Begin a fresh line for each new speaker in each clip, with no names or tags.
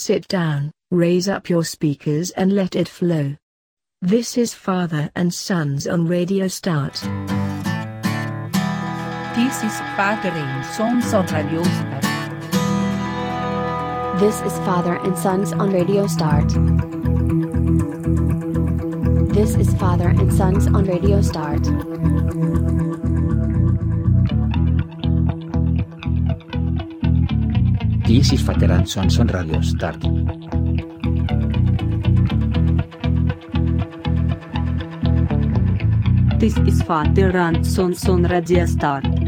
Sit down, raise up your speakers and let it flow. This is Father and Sons on Radio Start.
This is Father and Sons on Radio Start.
This is Father and Sons on Radio Start. This is Father and Sons on Radio Start.
This is Father and Sons on Radio Start.
This is Father and Sons on Radio Start.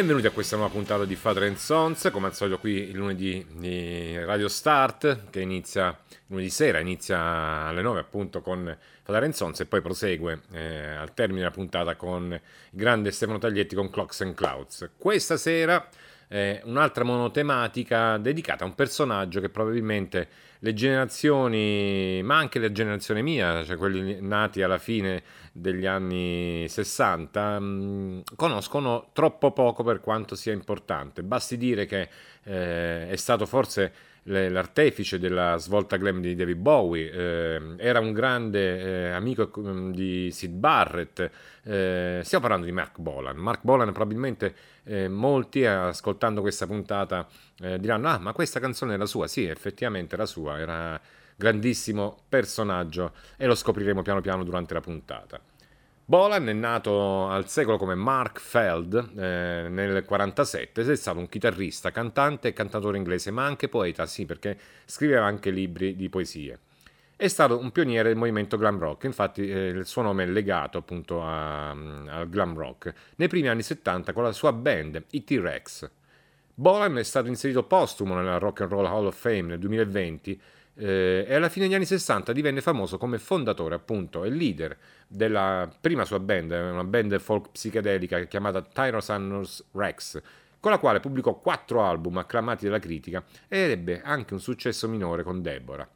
Benvenuti a questa nuova puntata di Father and Sons, come al solito qui il lunedì di Radio Start, che inizia lunedì sera, inizia alle 9 appunto con Father and Sons e poi prosegue eh, al termine della puntata con il grande Stefano Taglietti con Clocks and Clouds. Questa sera eh, un'altra monotematica dedicata a un personaggio che probabilmente le generazioni, ma anche la generazione mia, cioè quelli nati alla fine degli anni 60, mh, mm, conoscono troppo poco per quanto sia importante. Basti dire che eh, è stato forse l'artefice della svolta glam di David Bowie, eh, era un grande eh, amico mm, di Sid Barrett, eh, stiamo parlando di Mark Bolan. Mark Bolan probabilmente eh, molti ascoltando questa puntata eh, diranno ah ma questa canzone era sua, sì effettivamente era sua, era grandissimo personaggio e lo scopriremo piano piano durante la puntata. Bolan è nato al secolo come Mark Feld eh, nel 47 ed è stato un chitarrista, cantante e cantatore inglese, ma anche poeta, sì, perché scriveva anche libri di poesie. È stato un pioniere del movimento glam rock, infatti eh, il suo nome è legato appunto a- al glam rock, nei primi anni 70 con la sua band, i T-Rex. Bolan è stato inserito postumo nella Rock and Roll Hall of Fame nel 2020 eh, e alla fine degli anni 60 divenne famoso come fondatore appunto e leader della prima sua band, una band folk psichedelica chiamata Tyrannosaurus Rex, con la quale pubblicò quattro album acclamati dalla critica ed ebbe anche un successo minore con Deborah.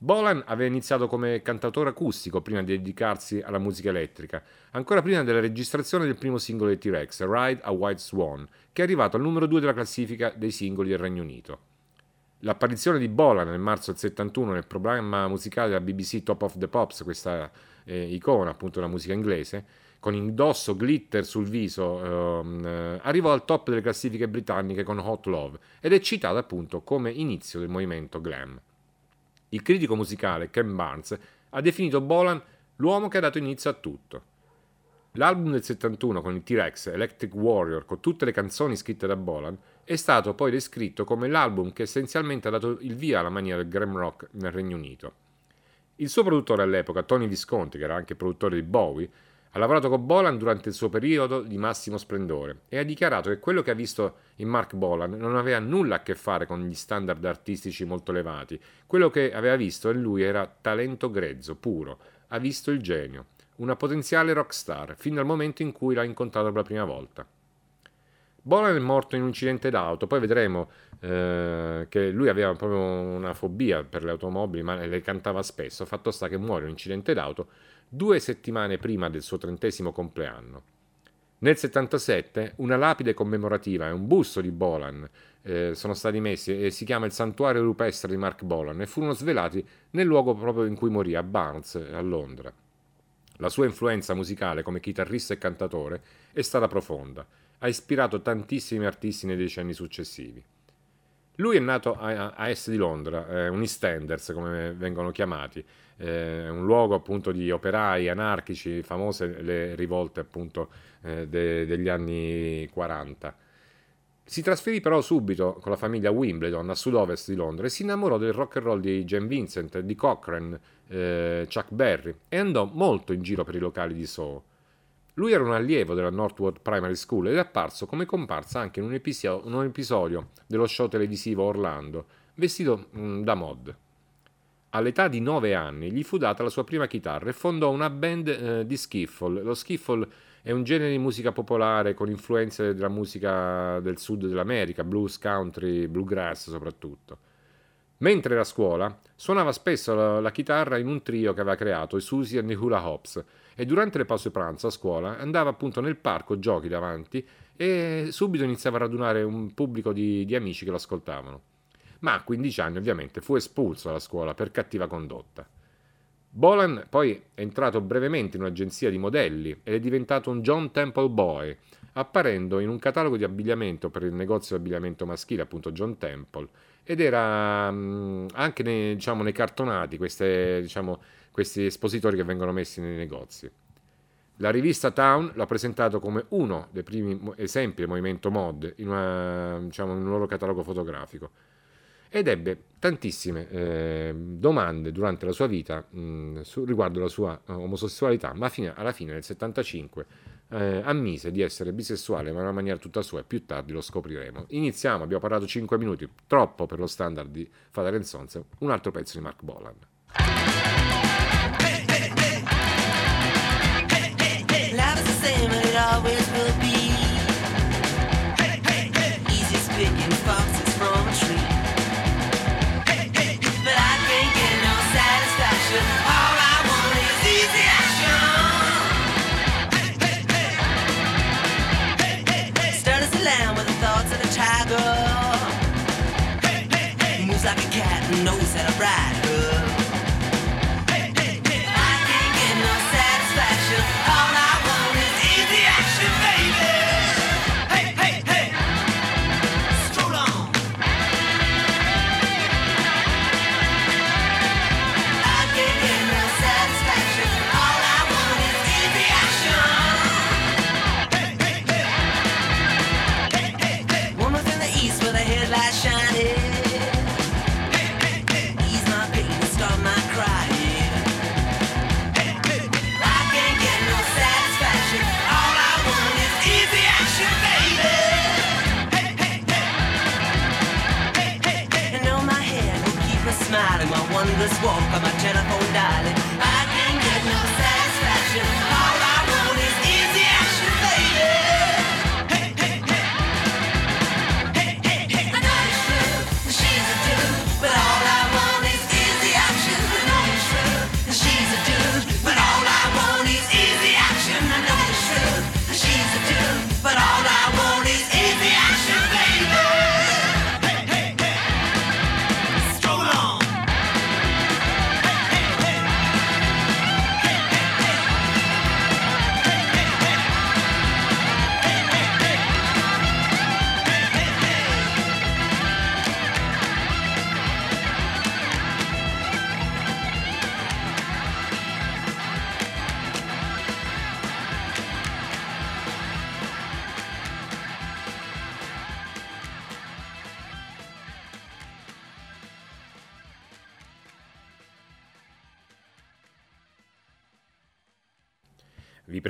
Bolan aveva iniziato come cantautore acustico prima di dedicarsi alla musica elettrica, ancora prima della registrazione del primo singolo dei T-Rex, Ride a White Swan, che è arrivato al numero 2 della classifica dei singoli del Regno Unito. L'apparizione di Bolan nel marzo del 71 nel programma musicale della BBC Top of the Pops, questa eh, icona appunto della musica inglese, con indosso glitter sul viso, ehm, eh, arrivò al top delle classifiche britanniche con Hot Love ed è citata appunto come inizio del movimento glam. Il critico musicale Ken Barnes ha definito Bolan l'uomo che ha dato inizio a tutto. L'album del 71 con il T-Rex Electric Warrior, con tutte le canzoni scritte da Bolan, è stato poi descritto come l'album che essenzialmente ha dato il via alla mania del glam rock nel Regno Unito. Il suo produttore all'epoca, Tony Visconti, che era anche produttore di Bowie, ha lavorato con Bolan durante il suo periodo di massimo splendore e ha dichiarato che quello che ha visto in Mark Bolan non aveva nulla a che fare con gli standard artistici molto elevati. Quello che aveva visto in lui era talento grezzo, puro. Ha visto il genio, una potenziale rockstar, fin dal momento in cui l'ha incontrato per la prima volta. Bolan è morto in un incidente d'auto, poi vedremo eh, che lui aveva proprio una fobia per le automobili, ma le cantava spesso. Fatto sta che muore in un incidente d'auto due settimane prima del suo trentesimo compleanno. Nel 77 una lapide commemorativa e un busto di Bolan eh, sono stati messi e si chiama il Santuario Rupestre di Mark Bolan e furono svelati nel luogo proprio in cui morì, a Barnes, a Londra. La sua influenza musicale come chitarrista e cantatore è stata profonda, ha ispirato tantissimi artisti nei decenni successivi. Lui è nato a, a est di Londra, eh, un EastEnders come vengono chiamati, eh, un luogo appunto di operai anarchici, famose le rivolte appunto eh, de- degli anni 40. Si trasferì però subito con la famiglia a Wimbledon, a sud-ovest di Londra, e si innamorò del rock and roll di Jane Vincent, di Cochrane, eh, Chuck Berry, e andò molto in giro per i locali di Soho. Lui era un allievo della Northwood Primary School ed è apparso come comparsa anche in un episodio, un episodio dello show televisivo Orlando, vestito mm, da mod. All'età di 9 anni gli fu data la sua prima chitarra e fondò una band eh, di skiffle. Lo skiffle è un genere di musica popolare con influenze della musica del sud dell'America, blues, country, bluegrass soprattutto. Mentre era a scuola, suonava spesso la, la chitarra in un trio che aveva creato, i Susie and the Hula Hops, e durante le pause pranzo a scuola andava appunto nel parco giochi davanti e subito iniziava a radunare un pubblico di, di amici che lo ascoltavano. Ma a 15 anni ovviamente fu espulso dalla scuola per cattiva condotta. Bolan poi è entrato brevemente in un'agenzia di modelli ed è diventato un John Temple Boy, apparendo in un catalogo di abbigliamento per il negozio di abbigliamento maschile, appunto John Temple, ed era mh, anche nei, diciamo, nei cartonati, queste, diciamo, questi espositori che vengono messi nei negozi. La rivista Town l'ha presentato come uno dei primi esempi del movimento mod in, una, diciamo, in un loro catalogo fotografico ed ebbe tantissime eh, domande durante la sua vita mh, su, riguardo la sua eh, omosessualità, ma fino, alla fine nel 75 eh, ammise di essere bisessuale, ma in una maniera tutta sua, e più tardi lo scopriremo. Iniziamo, abbiamo parlato 5 minuti, troppo per lo standard di Father Sons, un altro pezzo di Mark Bolan.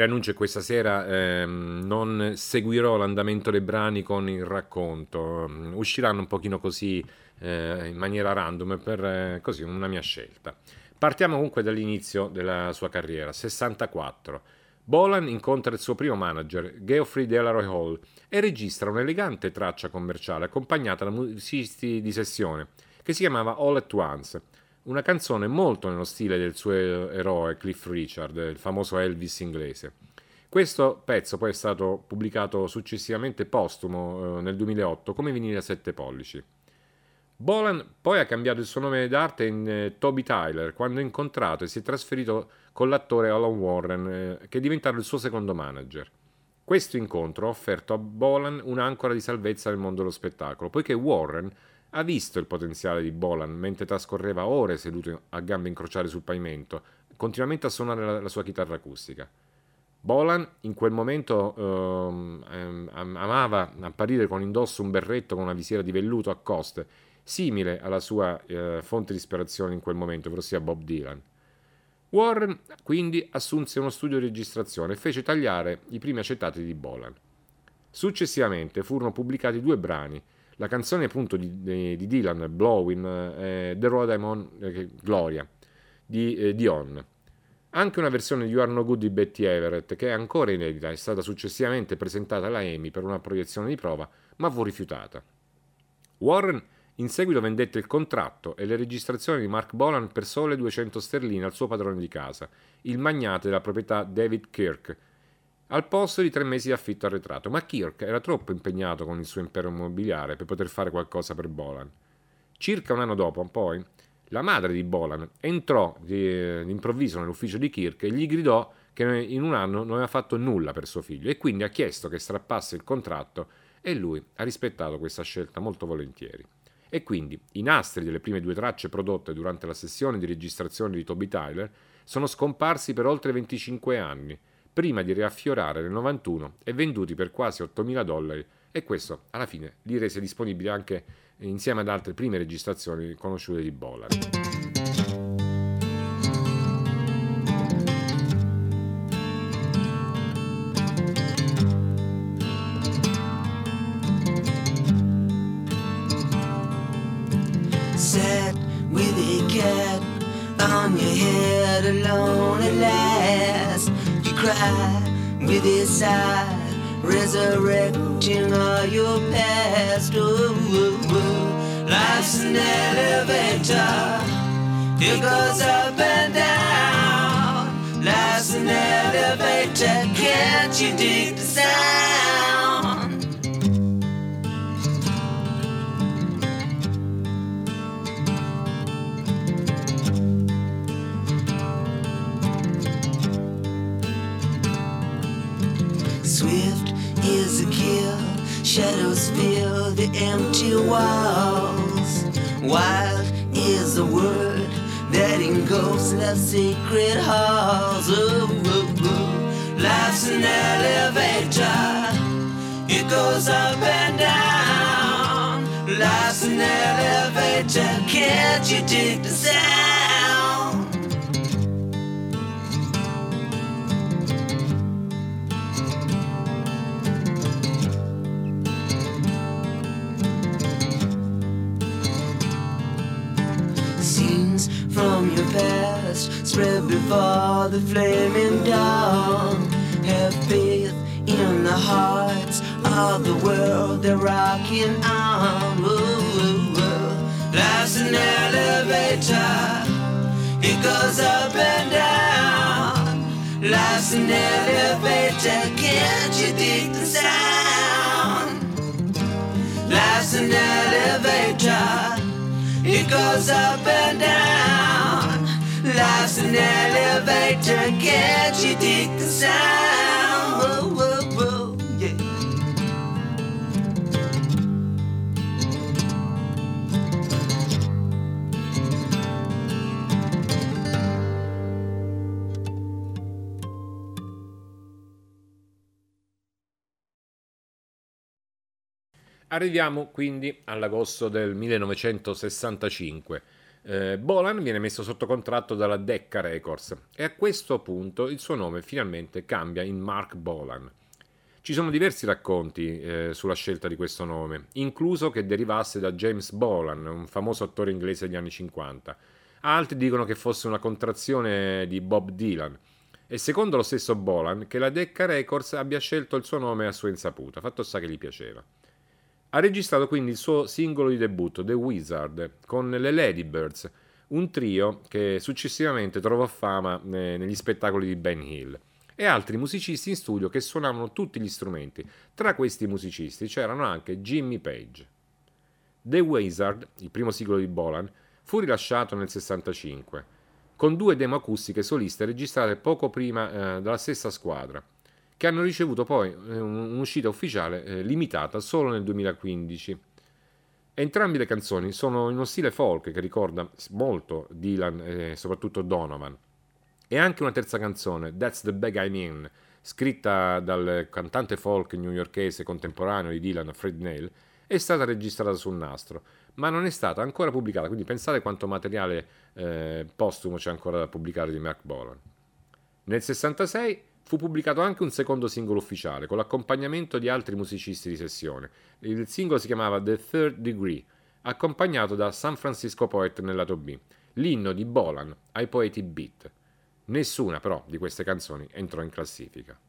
Preannuncio questa sera ehm, non seguirò l'andamento dei brani con il racconto, usciranno un pochino così eh, in maniera random per eh, così una mia scelta. Partiamo comunque dall'inizio della sua carriera, 64. Bolan incontra il suo primo manager, Geoffrey Delaroy Hall, e registra un'elegante traccia commerciale accompagnata da musicisti di sessione, che si chiamava All at Once, una canzone molto nello stile del suo eroe Cliff Richard, il famoso Elvis inglese. Questo pezzo poi è stato pubblicato successivamente postumo eh, nel 2008 come vinile a 7 pollici. Bolan poi ha cambiato il suo nome d'arte in eh, Toby Tyler quando ha incontrato e si è trasferito con l'attore Alan Warren, eh, che è diventato il suo secondo manager. Questo incontro ha offerto a Bolan un'ancora di salvezza nel mondo dello spettacolo, poiché Warren ha visto il potenziale di Bolan mentre trascorreva ore seduto a gambe incrociate sul pavimento, continuamente a suonare la, la sua chitarra acustica. Bolan in quel momento ehm, ehm, amava apparire con indosso un berretto con una visiera di velluto a coste, simile alla sua eh, fonte di ispirazione in quel momento, ossia Bob Dylan. Warren quindi assunse uno studio di registrazione e fece tagliare i primi accettati di Bolan. Successivamente furono pubblicati due brani, la canzone appunto di, di, Dylan, Blowing, eh, The Road I'm On, eh, Gloria, di eh, Dion. Anche una versione di You Are No Good di Betty Everett, che è ancora inedita, è stata successivamente presentata alla Amy per una proiezione di prova, ma fu rifiutata. Warren in seguito vendette il contratto e le registrazioni di Mark Bolan per sole 200 sterline al suo padrone di casa, il magnate della proprietà David Kirk, al posto di tre mesi di affitto arretrato, ma Kirk era troppo impegnato con il suo impero immobiliare per poter fare qualcosa per Bolan. Circa un anno dopo, poi, la madre di Bolan entrò di, d'improvviso nell'ufficio di Kirk e gli gridò che in un anno non aveva fatto nulla per suo figlio e quindi ha chiesto che strappasse il contratto e lui ha rispettato questa scelta molto volentieri. E quindi i nastri delle prime due tracce prodotte durante la sessione di registrazione di Toby Tyler sono scomparsi per oltre 25 anni, prima di riaffiorare nel 91 e venduti per quasi 8.000 dollari e questo alla fine li rese disponibili anche insieme ad altre prime registrazioni conosciute di
cat on your head alone at last. Cry with a sigh, resurrecting all your past. Oh, oh. life's an elevator, it goes up and down. Life's an elevator, can't you dig the sound? Shadows fill the empty walls. Wild is the word that engulfs love's secret halls. Oh, oh, oh. Life's an elevator, it goes up and down. Life's an elevator, can't you dig the sound? From your past spread before the flaming dawn. Have faith in the hearts of the world they're rocking on. Ooh, ooh, ooh. Life's an elevator, it goes up and down. Life's an elevator, can't you dig the sound? Life's an elevator. It goes up and down. Life's an elevator. Can't you dig the sound? Whoa, whoa, whoa, yeah.
Arriviamo quindi all'agosto del 1965. Eh, Bolan viene messo sotto contratto dalla Decca Records e a questo punto il suo nome finalmente cambia in Mark Bolan. Ci sono diversi racconti eh, sulla scelta di questo nome, incluso che derivasse da James Bolan, un famoso attore inglese degli anni 50. Altri dicono che fosse una contrazione di Bob Dylan. E secondo lo stesso Bolan, che la Decca Records abbia scelto il suo nome a sua insaputa, fatto sta che gli piaceva. Ha registrato quindi il suo singolo di debutto, The Wizard, con le Ladybirds, un trio che successivamente trovò fama eh, negli spettacoli di Ben Hill, e altri musicisti in studio che suonavano tutti gli strumenti. Tra questi musicisti c'erano anche Jimmy Page. The Wizard, il primo singolo di Bolan, fu rilasciato nel 65, con due demo acustiche soliste registrate poco prima eh, dalla stessa squadra che hanno ricevuto poi eh, un'uscita ufficiale eh, limitata solo nel 2015. Entrambe le canzoni sono in uno stile folk che ricorda molto Dylan e soprattutto Donovan. E anche una terza canzone, That's the Bag I'm In, scritta dal cantante folk newyorkese contemporaneo di Dylan, Fred Nail, è stata registrata sul nastro, ma non è stata ancora pubblicata, quindi pensate quanto materiale eh, postumo c'è ancora da pubblicare di Mark Bolan. Nel 66 Fu pubblicato anche un secondo singolo ufficiale, con l'accompagnamento di altri musicisti di sessione. Il singolo si chiamava The Third Degree, accompagnato da San Francisco Poet nel lato B, l'inno di Bolan ai poeti beat. Nessuna però di queste canzoni entrò in classifica.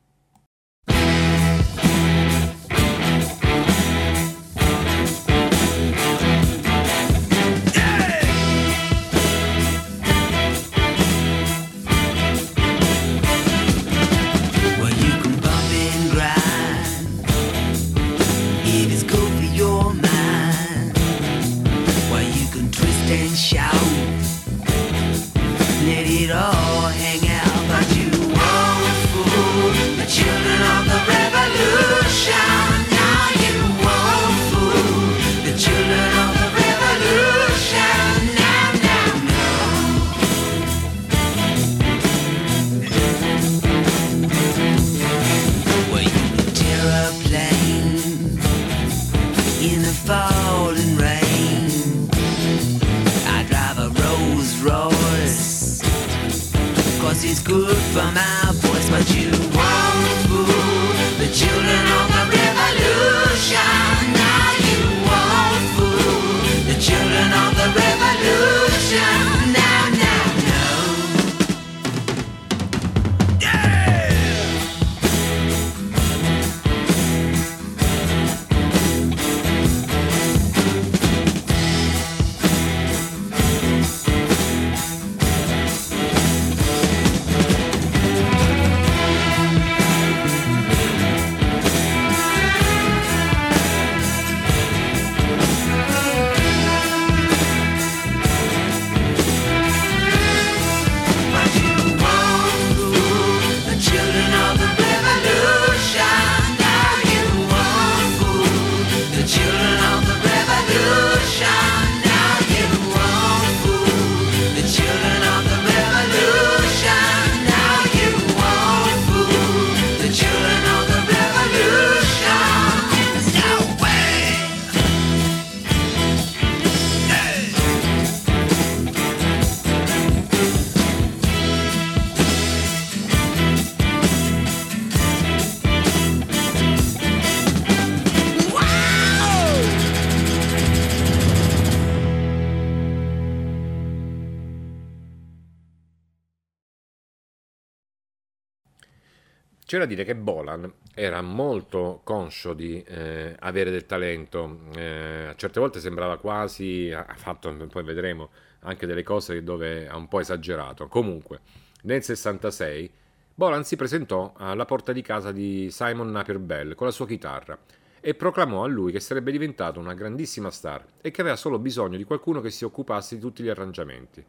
C'è da dire che Bolan era molto conscio di eh, avere del talento, eh, a certe volte sembrava quasi, ha fatto, poi vedremo, anche delle cose dove ha un po' esagerato. Comunque, nel 66 Bolan si presentò alla porta di casa di Simon Napier Bell con la sua chitarra e proclamò a lui che sarebbe diventato una grandissima star e che aveva solo bisogno di qualcuno che si occupasse di tutti gli arrangiamenti.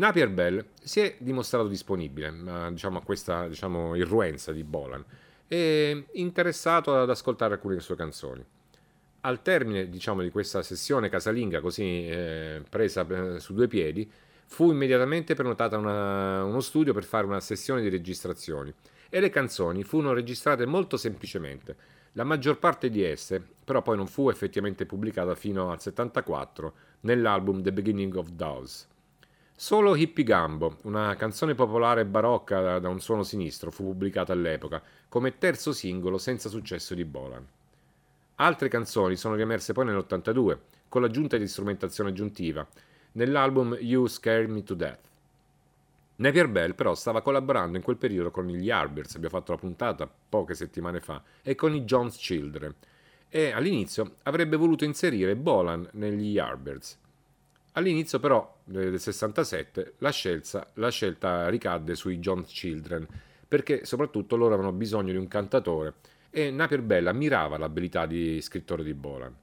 Napier Bell si è dimostrato disponibile diciamo, a questa diciamo, irruenza di Bolan e interessato ad ascoltare alcune delle sue canzoni. Al termine diciamo, di questa sessione casalinga così eh, presa eh, su due piedi, fu immediatamente prenotata una, uno studio per fare una sessione di registrazioni e le canzoni furono registrate molto semplicemente, La maggior parte di esse però poi non fu effettivamente pubblicata fino al 74 nell'album The Beginning of Dows. Solo Hippie Gambo, una canzone popolare barocca da un suono sinistro, fu pubblicata all'epoca come terzo singolo senza successo di Bolan. Altre canzoni sono riemerse poi nell'82 con l'aggiunta di strumentazione aggiuntiva nell'album You Scare Me to Death. Napier Bell però stava collaborando in quel periodo con gli Yardbirds, abbiamo fatto la puntata poche settimane fa, e con i Jones Children, e all'inizio avrebbe voluto inserire Bolan negli Yardbirds. All'inizio però del 67 la scelta, la scelta ricadde sui Jones Children, perché soprattutto loro avevano bisogno di un cantatore e Napier Bell ammirava l'abilità di scrittore di Bolan.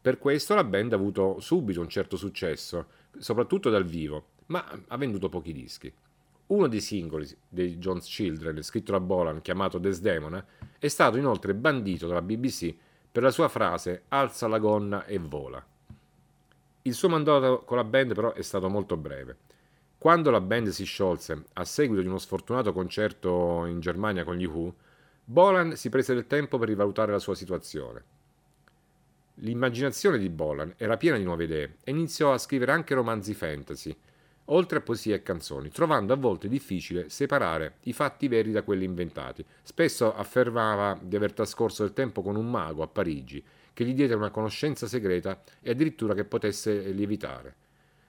Per questo la band ha avuto subito un certo successo, soprattutto dal vivo, ma ha venduto pochi dischi. Uno dei singoli dei Jones Children, scritto da Bolan, chiamato Desdemona, è stato inoltre bandito dalla BBC per la sua frase Alza la gonna e vola. Il suo mandato con la band però è stato molto breve. Quando la band si sciolse a seguito di uno sfortunato concerto in Germania con gli Who, Bolan si prese del tempo per rivalutare la sua situazione. L'immaginazione di Bolan era piena di nuove idee e iniziò a scrivere anche romanzi fantasy, oltre a poesie e canzoni, trovando a volte difficile separare i fatti veri da quelli inventati. Spesso affermava di aver trascorso del tempo con un mago a Parigi, che gli diede una conoscenza segreta e addirittura che potesse lievitare.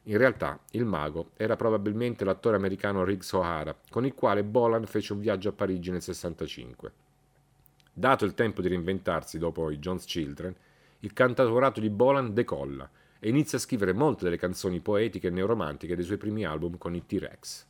In realtà il mago era probabilmente l'attore americano Riggs O'Hara, con il quale Bolan fece un viaggio a Parigi nel 65. Dato il tempo di reinventarsi dopo i Jones Children, il cantautorato di Bolan decolla e inizia a scrivere molte delle canzoni poetiche e neoromantiche dei suoi primi album con i T-Rex.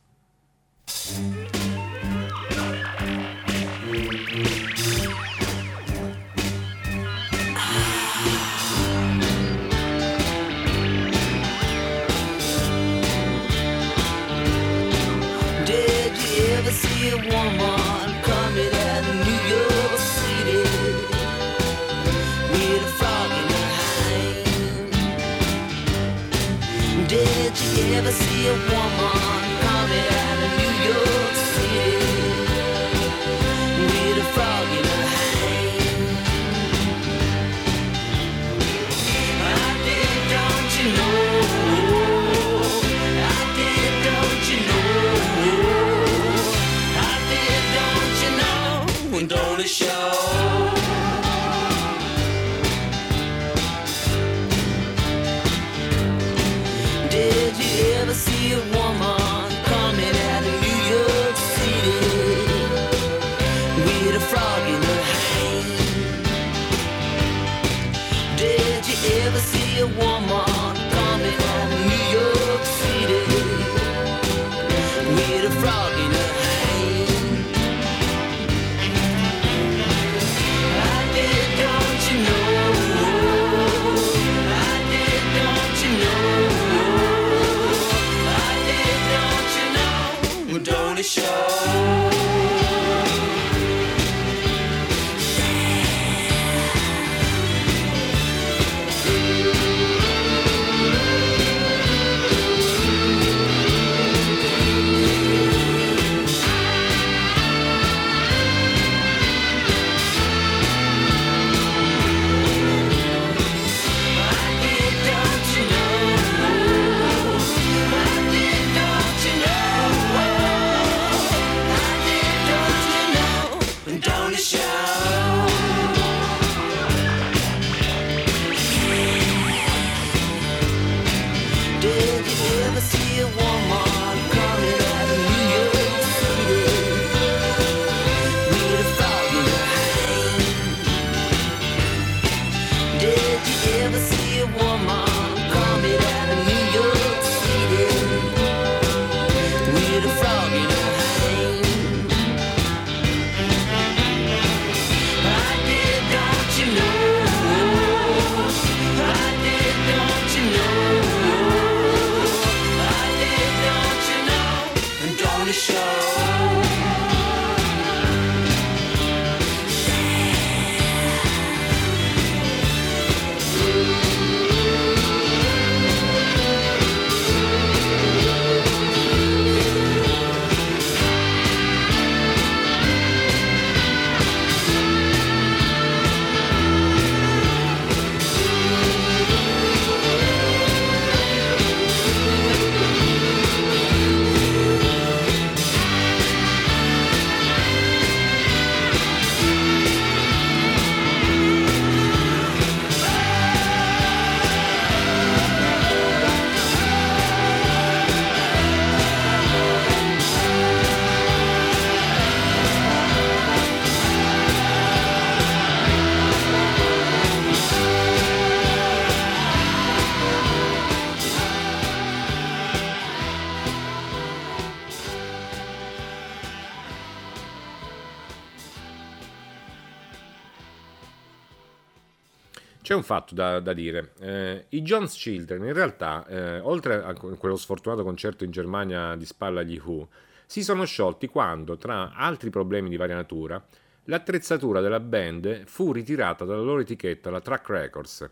Fatto da, da dire, eh, i Jones Children in realtà, eh, oltre a quello sfortunato concerto in Germania di spalla agli Who, si sono sciolti quando, tra altri problemi di varia natura, l'attrezzatura della band fu ritirata dalla loro etichetta, la Track Records.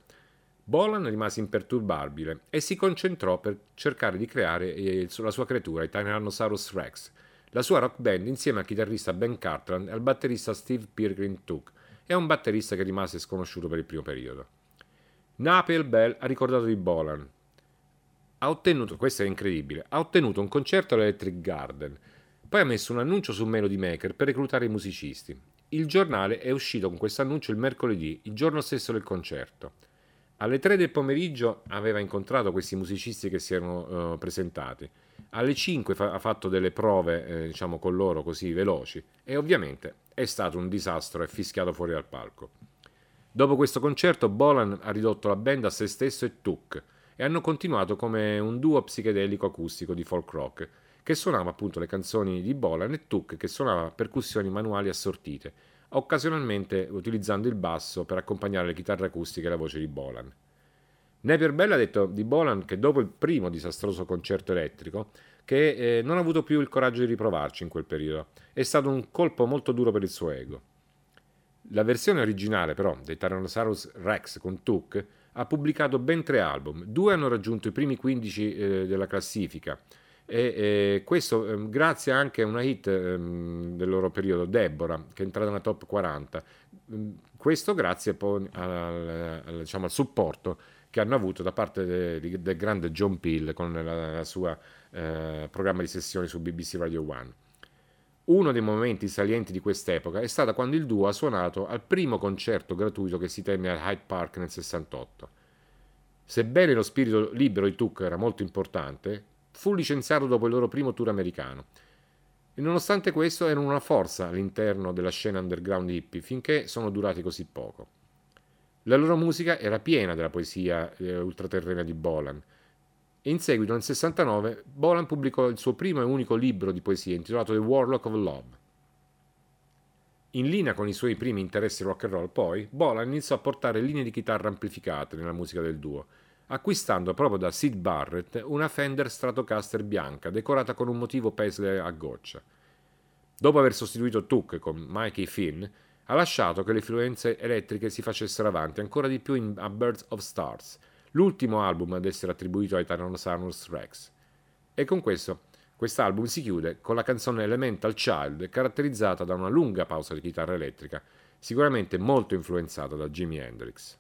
Bolan rimase imperturbabile e si concentrò per cercare di creare eh, la sua creatura, il Tyrannosaurus Rex, la sua rock band insieme al chitarrista Ben Cartland e al batterista Steve Pilgrim Took, e un batterista che rimase sconosciuto per il primo periodo. Napel Bell ha ricordato di Bolan. Ha ottenuto, questo è incredibile, ha ottenuto un concerto all'Electric Garden, poi ha messo un annuncio su Melody Maker per reclutare i musicisti. Il giornale è uscito con questo annuncio il mercoledì, il giorno stesso del concerto. Alle 3 del pomeriggio aveva incontrato questi musicisti che si erano uh, presentati. Alle 5 fa- ha fatto delle prove, eh, diciamo, con loro così veloci e ovviamente è stato un disastro e fischiato fuori dal palco. Dopo questo concerto Bolan ha ridotto la band a se stesso e Tuck e hanno continuato come un duo psichedelico acustico di folk rock che suonava appunto le canzoni di Bolan e Tuck che suonava percussioni manuali assortite, occasionalmente utilizzando il basso per accompagnare le chitarre acustiche e la voce di Bolan. Napier Bell ha detto di Bolan che dopo il primo disastroso concerto elettrico che eh, non ha avuto più il coraggio di riprovarci in quel periodo. È stato un colpo molto duro per il suo ego. La versione originale, però, dei Tyrannosaurus Rex con Took ha pubblicato ben tre album. Due hanno raggiunto i primi 15 eh, della classifica. E eh, questo eh, grazie anche a una hit ehm, del loro periodo, Deborah, che è entrata nella top 40. Mm, questo grazie poi al, al, diciamo, al supporto che hanno avuto da parte del de, de grande John Peel con la, la sua eh, programma di sessioni su BBC Radio 1. Uno dei momenti salienti di quest'epoca è stato quando il duo ha suonato al primo concerto gratuito che si tenne al Hyde Park nel 68. Sebbene lo spirito libero di Tuck era molto importante, fu licenziato dopo il loro primo tour americano. E nonostante questo erano una forza all'interno della scena underground hippie finché sono durati così poco. La loro musica era piena della poesia eh, ultraterrena di Bolan, in seguito nel 69 Bolan pubblicò il suo primo e unico libro di poesie intitolato The Warlock of Love. In linea con i suoi primi interessi rock and roll, poi, Bolan iniziò a portare linee di chitarra amplificate nella musica del duo, acquistando proprio da Sid Barrett una Fender Stratocaster bianca decorata con un motivo Paisley a goccia. Dopo aver sostituito Tuck con Mikey Finn, ha lasciato che le influenze elettriche si facessero avanti ancora di più in A Birds of Stars, l'ultimo album ad essere attribuito ai Tyrannosaurus Rex. E con questo, quest'album si chiude con la canzone Elemental Child, caratterizzata da una lunga pausa di chitarra elettrica, sicuramente molto influenzata da Jimi Hendrix.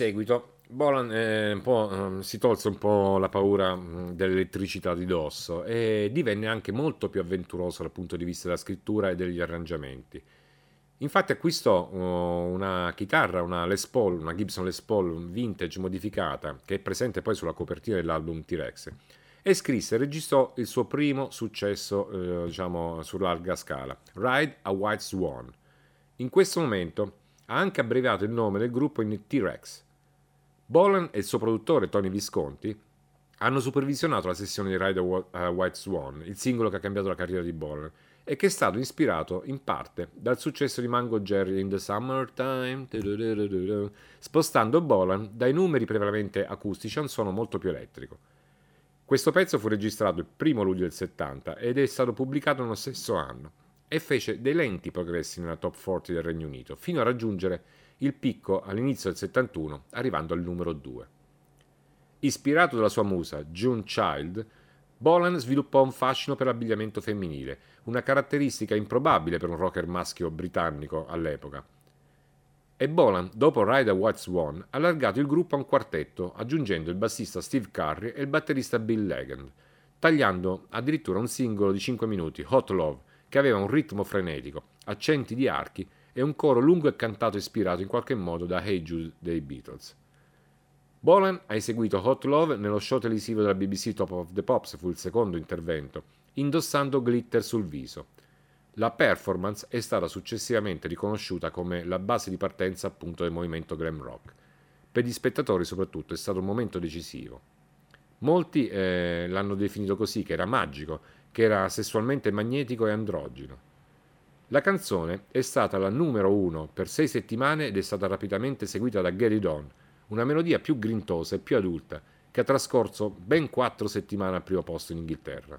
Seguito Bolan eh, ehm, si tolse un po' la paura mh, dell'elettricità di dosso e divenne anche molto più avventuroso dal punto di vista della scrittura e degli arrangiamenti. Infatti acquistò uh, una chitarra, una Les Paul, una Gibson Les Paul vintage modificata, che è presente poi sulla copertina dell'album T-Rex, e scrisse e registrò il suo primo successo, eh, diciamo, su larga scala, Ride a White Swan. In questo momento ha anche abbreviato il nome del gruppo in T-Rex. Bolan e il suo produttore Tony Visconti hanno supervisionato la sessione di Ride a White Swan, il singolo che ha cambiato la carriera di Bolan, e che è stato ispirato in parte dal successo di Mango Jerry in the Summertime, spostando Bolan dai numeri prevalentemente acustici a un suono molto più elettrico. Questo pezzo fu registrato il 1 luglio del 70 ed è stato pubblicato nello stesso anno e fece dei lenti progressi nella top 40 del Regno Unito, fino a raggiungere il picco all'inizio del 71, arrivando al numero 2. Ispirato dalla sua musa, June Child, Bolan sviluppò un fascino per l'abbigliamento femminile, una caratteristica improbabile per un rocker maschio britannico all'epoca. E Bolan, dopo Ride a White Swan, ha allargato il gruppo a un quartetto, aggiungendo il bassista Steve Curry e il batterista Bill Legend, tagliando addirittura un singolo di 5 minuti, Hot Love, che aveva un ritmo frenetico, accenti di archi e un coro lungo e cantato ispirato in qualche modo da Hey Jude dei Beatles. Bolan ha eseguito Hot Love nello show televisivo della BBC Top of the Pops, fu il secondo intervento, indossando glitter sul viso. La performance è stata successivamente riconosciuta come la base di partenza appunto del movimento glam rock. Per gli spettatori soprattutto è stato un momento decisivo. Molti eh, l'hanno definito così, che era magico, che era sessualmente magnetico e androgeno. La canzone è stata la numero uno per sei settimane ed è stata rapidamente seguita da Gary Don, una melodia più grintosa e più adulta, che ha trascorso ben quattro settimane al primo posto in Inghilterra.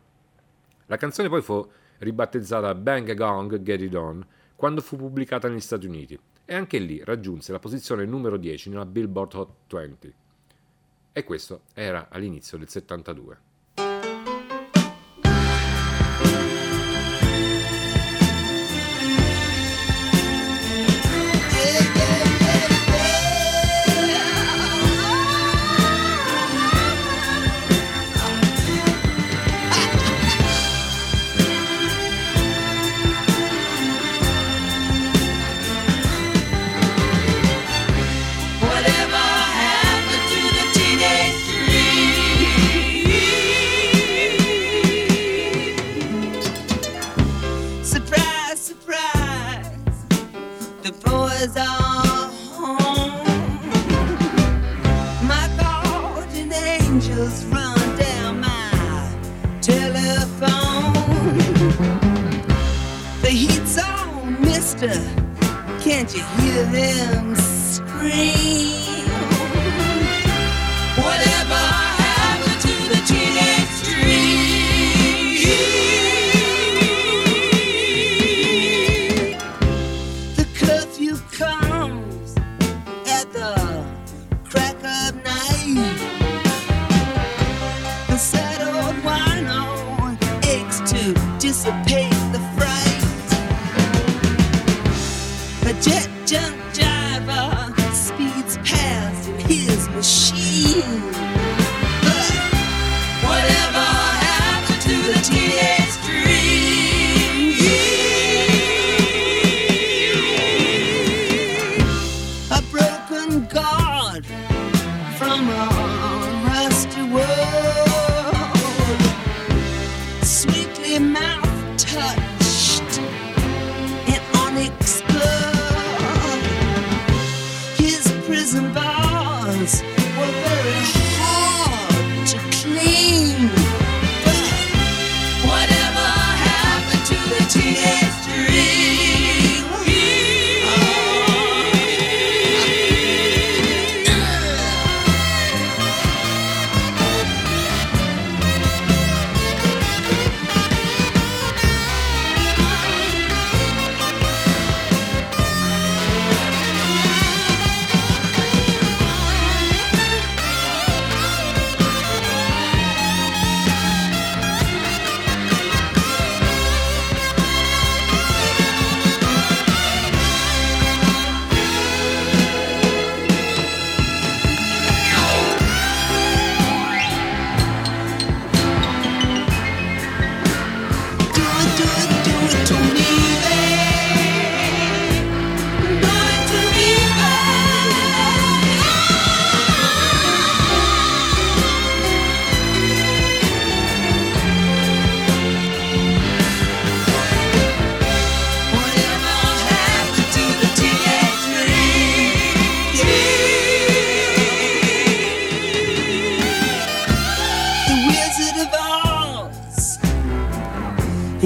La canzone poi fu ribattezzata Bang a Gong Get It On quando fu pubblicata negli Stati Uniti e anche lì raggiunse la posizione numero 10 nella Billboard Hot 20. E questo era all'inizio del 72.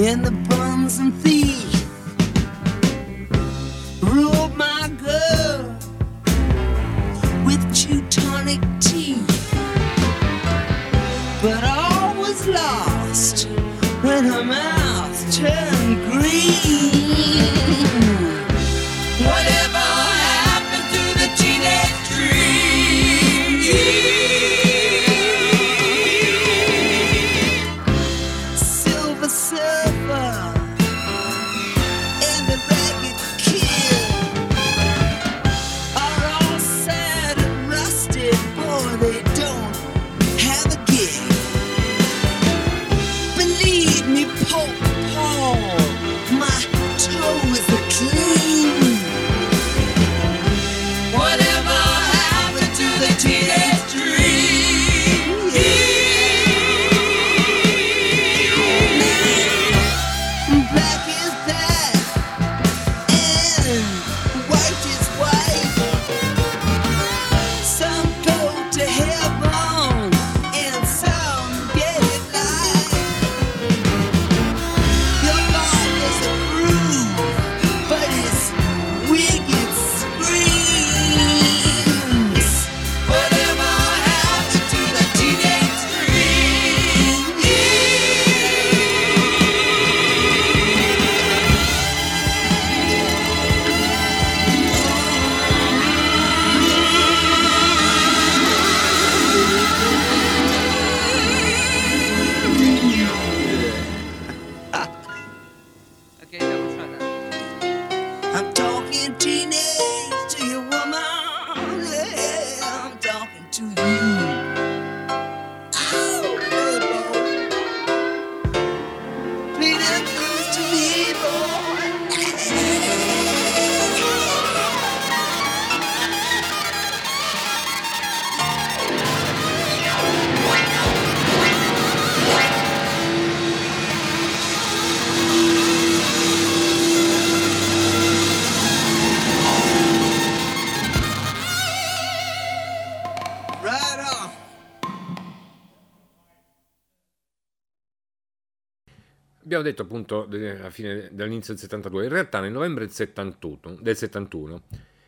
In the
Abbiamo detto appunto alla fine dall'inizio del 72, in realtà nel novembre del 71, del 71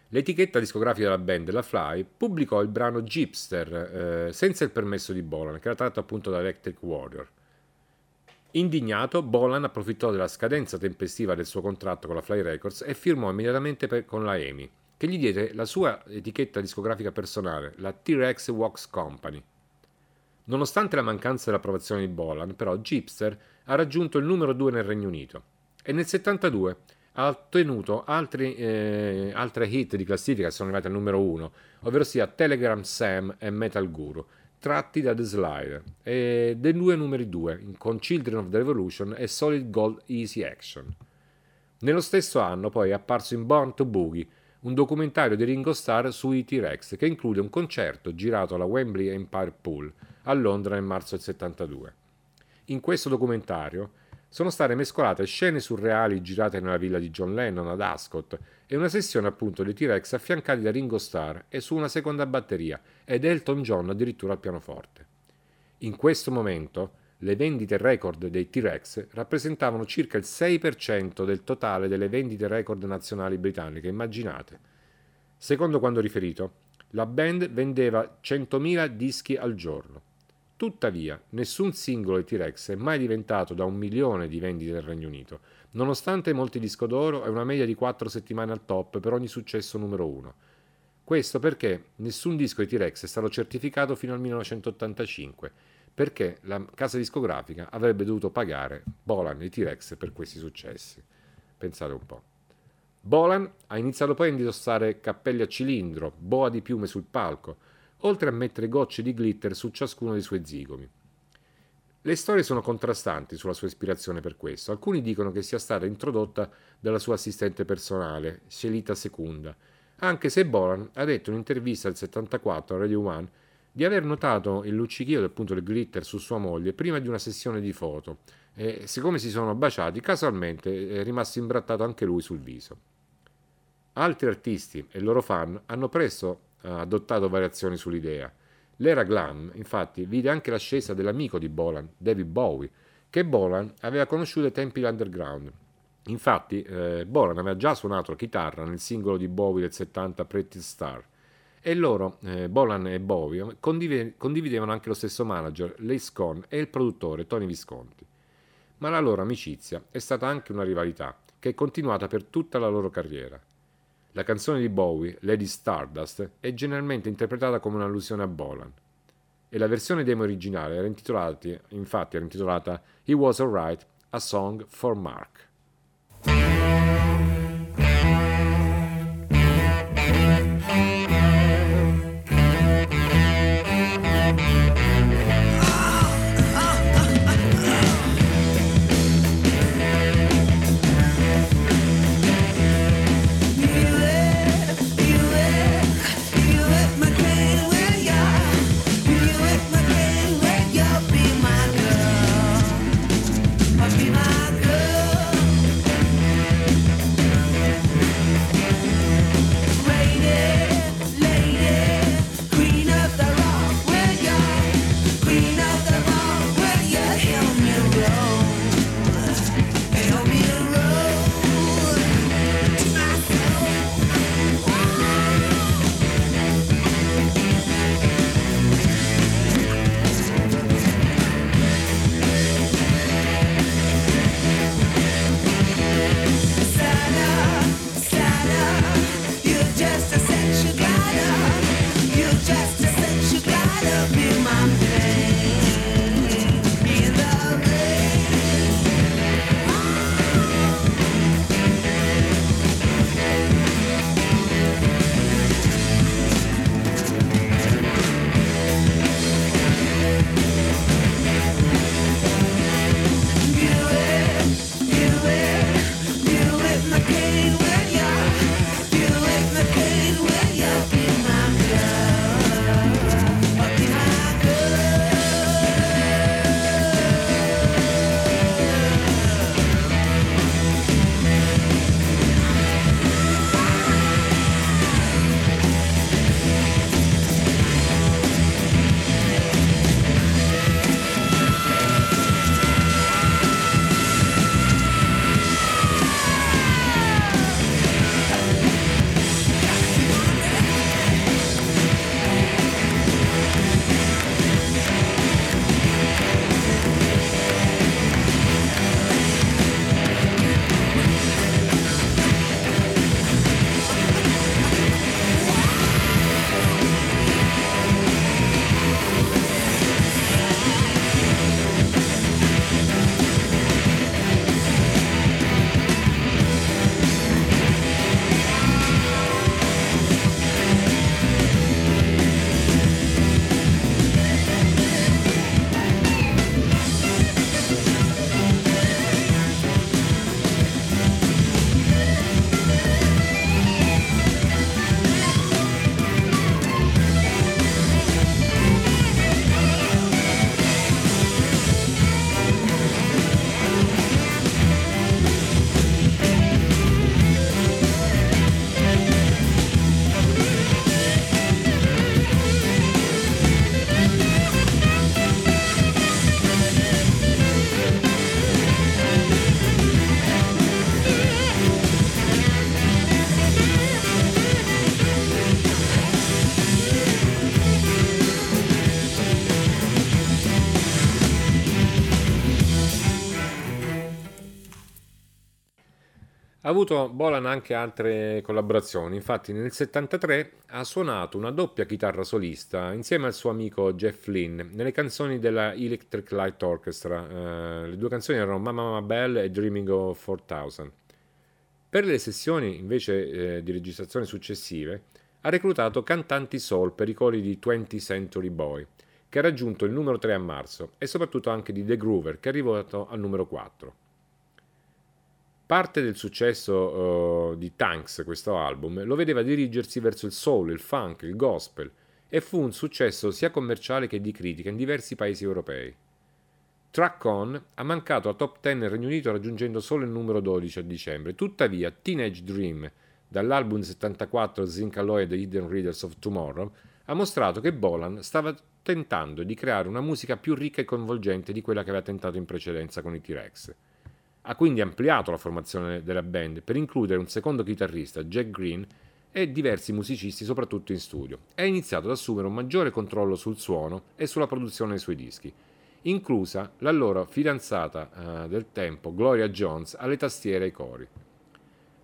l'etichetta discografica della band, la Fly, pubblicò il brano Gypster eh, senza il permesso di Bolan, che era tratto appunto da Electric Warrior. Indignato, Bolan approfittò della scadenza tempestiva del suo contratto con la Fly Records e firmò immediatamente per- con la EMI, che gli diede la sua etichetta discografica personale, la T-Rex Wax Company. Nonostante la mancanza dell'approvazione di Bolan, però Gypster ha raggiunto il numero 2 nel Regno Unito e nel 72 ha ottenuto altri, eh, altre hit di classifica che sono arrivate al numero 1, ovvero sia Telegram Sam e Metal Guru, tratti da The Slider, e dei due numeri 2, con Children of the Revolution e Solid Gold Easy Action. Nello stesso anno poi è apparso in Born to Boogie, un documentario di Ringo Starr sui T-Rex che include un concerto girato alla Wembley Empire Pool a Londra nel marzo del 72. In questo documentario sono state mescolate scene surreali girate nella villa di John Lennon ad Ascot e una sessione appunto dei T-Rex affiancati da Ringo Starr e su una seconda batteria ed Elton John addirittura al pianoforte. In questo momento le vendite record dei T-Rex rappresentavano circa il 6% del totale delle vendite record nazionali britanniche, immaginate. Secondo quanto riferito, la band vendeva 100.000 dischi al giorno. Tuttavia, nessun singolo T-Rex è mai diventato da un milione di vendite nel Regno Unito, nonostante molti disco d'oro e una media di 4 settimane al top per ogni successo numero 1. Questo perché nessun disco di T-Rex è stato certificato fino al 1985, perché la casa discografica avrebbe dovuto pagare Bolan e T-Rex per questi successi. Pensate un po'. Bolan ha iniziato poi a indossare cappelli a cilindro, boa di piume sul palco, oltre a mettere gocce di glitter su ciascuno dei suoi zigomi. Le storie sono contrastanti sulla sua ispirazione per questo. Alcuni dicono che sia stata introdotta dalla sua assistente personale, Scelita Secunda, anche se Bolan ha detto in un'intervista del 74 a Radio One di aver notato il luccichio appunto del glitter su sua moglie prima di una sessione di foto e siccome si sono baciati casualmente è rimasto imbrattato anche lui sul viso. Altri artisti e loro fan hanno presto eh, adottato variazioni sull'idea. L'era glam, infatti, vide anche l'ascesa dell'amico di Bolan, David Bowie, che Bolan aveva conosciuto ai tempi dell'underground. Infatti, eh, Bolan aveva già suonato la chitarra nel singolo di Bowie del 70 Pretty Star e loro, eh, Bolan e Bowie, condiv- condividevano anche lo stesso manager, Lace Cohn, e il produttore, Tony Visconti. Ma la loro amicizia è stata anche una rivalità che è continuata per tutta la loro carriera. La canzone di Bowie, Lady Stardust, è generalmente interpretata come un'allusione a Bolan. E la versione demo originale era intitolata, infatti era intitolata He Was Alright, a Song for Mark. Avuto Bolan anche altre collaborazioni, infatti nel 73 ha suonato una doppia chitarra solista insieme al suo amico Jeff Lynne nelle canzoni della Electric Light Orchestra. Eh, le due canzoni erano Mama Mama Bell e Dreaming of 4000. Per le sessioni invece eh, di registrazione successive ha reclutato cantanti soul per i cori di 20th Century Boy, che ha raggiunto il numero 3 a marzo, e soprattutto anche di The Groover, che è arrivato al numero 4. Parte del successo uh, di Tanks, questo album, lo vedeva dirigersi verso il soul, il funk, il gospel e fu un successo sia commerciale che di critica in diversi paesi europei. Track On ha mancato al top 10 nel Regno Unito raggiungendo solo il numero 12 a dicembre, tuttavia Teenage Dream, dall'album 74 Zinc Alloy The Hidden Readers of Tomorrow, ha mostrato che Bolan stava tentando di creare una musica più ricca e coinvolgente di quella che aveva tentato in precedenza con i T-Rex. Ha quindi ampliato la formazione della band per includere un secondo chitarrista, Jack Green, e diversi musicisti, soprattutto in studio, e ha iniziato ad assumere un maggiore controllo sul suono e sulla produzione dei suoi dischi, inclusa la loro fidanzata eh, del tempo, Gloria Jones, alle tastiere e ai cori.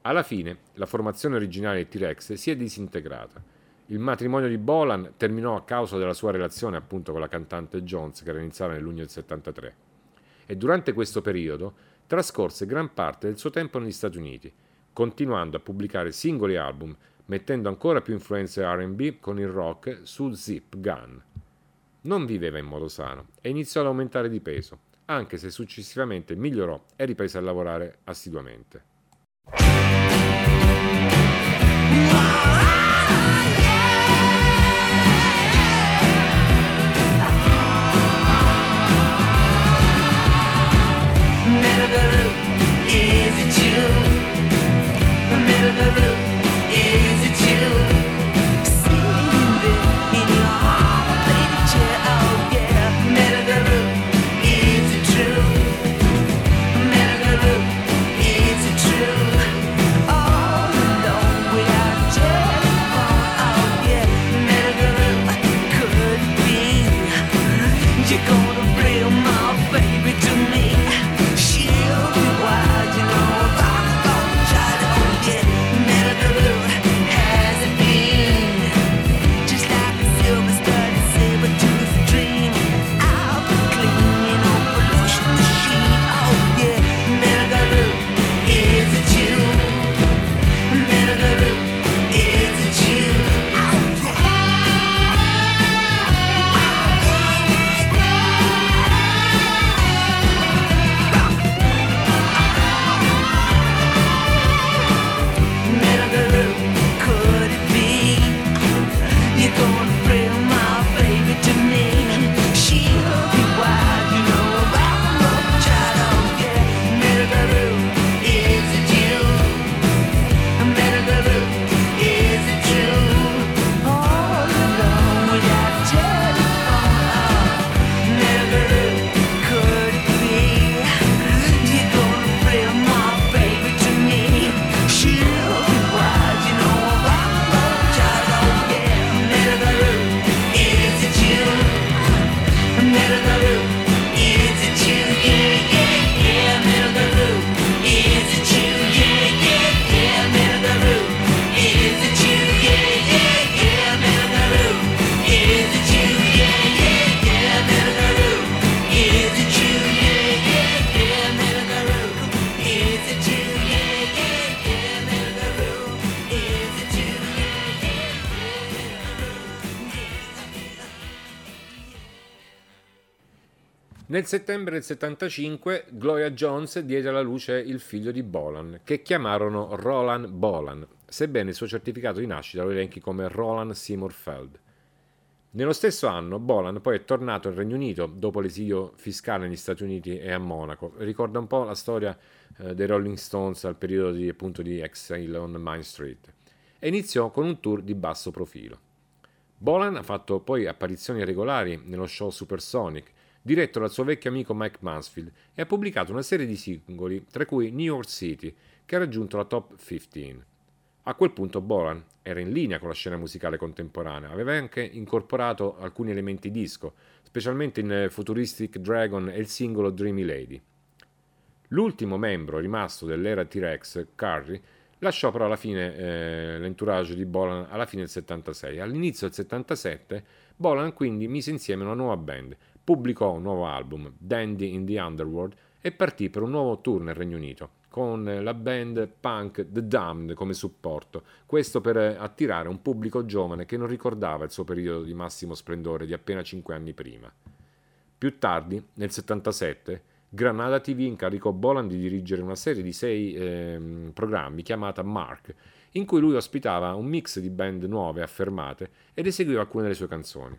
Alla fine, la formazione originale di T-Rex si è disintegrata. Il matrimonio di Bolan terminò a causa della sua relazione appunto con la cantante Jones, che era iniziata nel luglio del 73. E durante questo periodo trascorse gran parte del suo tempo negli Stati Uniti, continuando a pubblicare singoli album, mettendo ancora più influenze RB con il rock su Zip Gun. Non viveva in modo sano e iniziò ad aumentare di peso, anche se successivamente migliorò e riprese a lavorare assiduamente.
river is a chill.
Nel settembre del 75 Gloria Jones diede alla luce il figlio di Bolan, che chiamarono Roland Bolan, sebbene il suo certificato di nascita lo elenchi come Roland Seymour Feld. Nello stesso anno Bolan poi è tornato al Regno Unito dopo l'esilio fiscale negli Stati Uniti e a Monaco. Ricorda un po' la storia eh, dei Rolling Stones al periodo di, appunto, di Exile on Main Street e iniziò con un tour di basso profilo. Bolan ha fatto poi apparizioni regolari nello show Supersonic, diretto dal suo vecchio amico Mike Mansfield, e ha pubblicato una serie di singoli, tra cui New York City, che ha raggiunto la top 15. A quel punto Bolan era in linea con la scena musicale contemporanea, aveva anche incorporato alcuni elementi disco, specialmente in Futuristic Dragon e il singolo Dreamy Lady. L'ultimo membro rimasto dell'era T-Rex, Curry, lasciò però alla fine eh, l'entourage di Bolan alla fine del 76. All'inizio del 77 Bolan quindi mise insieme una nuova band, pubblicò un nuovo album, Dandy in the Underworld, e partì per un nuovo tour nel Regno Unito, con la band punk The Damned come supporto, questo per attirare un pubblico giovane che non ricordava il suo periodo di massimo splendore di appena 5 anni prima. Più tardi, nel 77, Granada TV incaricò Bolan di dirigere una serie di sei ehm, programmi chiamata Mark, in cui lui ospitava un mix di band nuove affermate ed eseguiva alcune delle sue canzoni.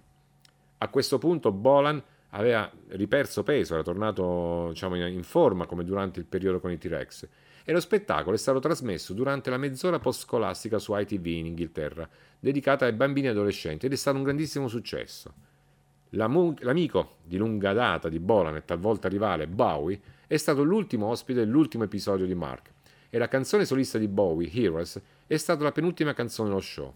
A questo punto Bolan aveva riperso peso, era tornato diciamo, in forma come durante il periodo con i T-Rex e lo spettacolo è stato trasmesso durante la mezz'ora post-scolastica su ITV in Inghilterra, dedicata ai bambini e adolescenti ed è stato un grandissimo successo. L'amico di lunga data di Bolan e talvolta rivale Bowie è stato l'ultimo ospite dell'ultimo episodio di Mark e la canzone solista di Bowie, Heroes, è stata la penultima canzone dello show.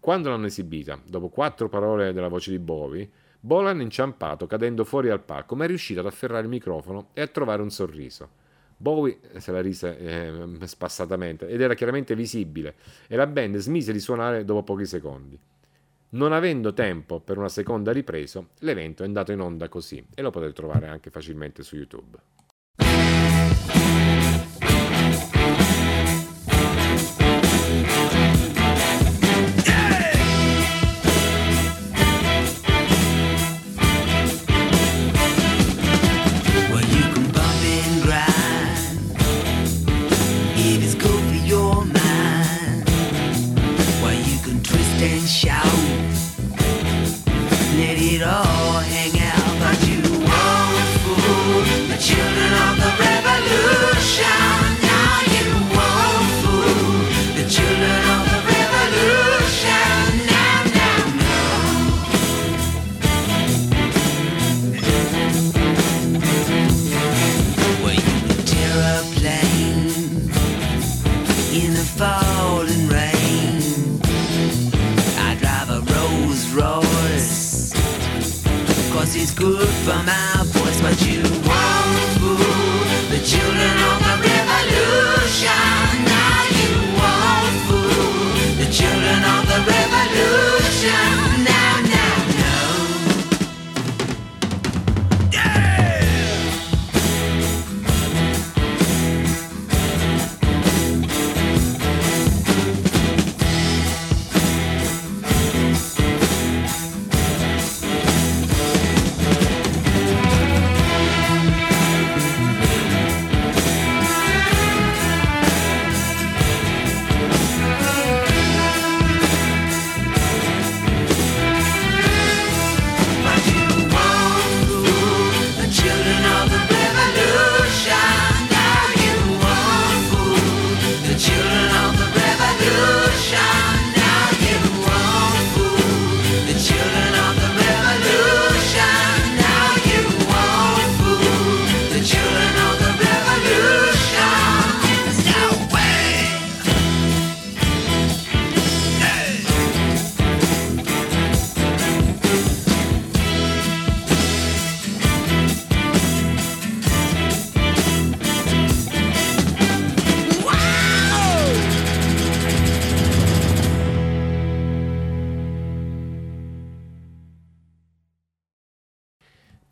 Quando l'hanno esibita, dopo quattro parole della voce di Bowie, Bolan è inciampato cadendo fuori dal palco, ma è riuscito ad afferrare il microfono e a trovare un sorriso. Bowie se la rise eh, spassatamente ed era chiaramente visibile e la band smise di suonare dopo pochi secondi. Non avendo tempo per una seconda ripresa, l'evento è andato in onda così e lo potete trovare anche facilmente su YouTube.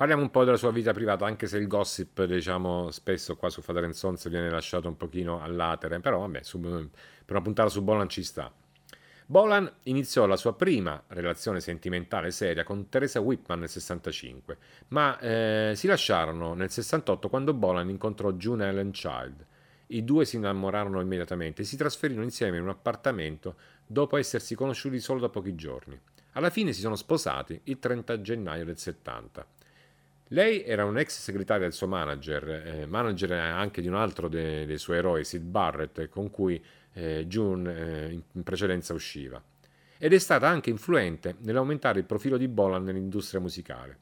Parliamo un po' della sua vita privata, anche se il gossip, diciamo, spesso qua su Father Sons viene lasciato un pochino all'atere, però vabbè, su, per una puntata su Bolan ci sta. Bolan iniziò la sua prima relazione sentimentale seria con Teresa Whitman nel 65, ma eh, si lasciarono nel 68 quando Bolan incontrò June Ellen Child. I due si innamorarono immediatamente e si trasferirono insieme in un appartamento dopo essersi conosciuti solo da pochi giorni. Alla fine si sono sposati il 30 gennaio del 70. Lei era un ex segretario del suo manager, eh, manager anche di un altro de- dei suoi eroi, Sid Barrett, con cui eh, June eh, in precedenza usciva. Ed è stata anche influente nell'aumentare il profilo di Bolan nell'industria musicale.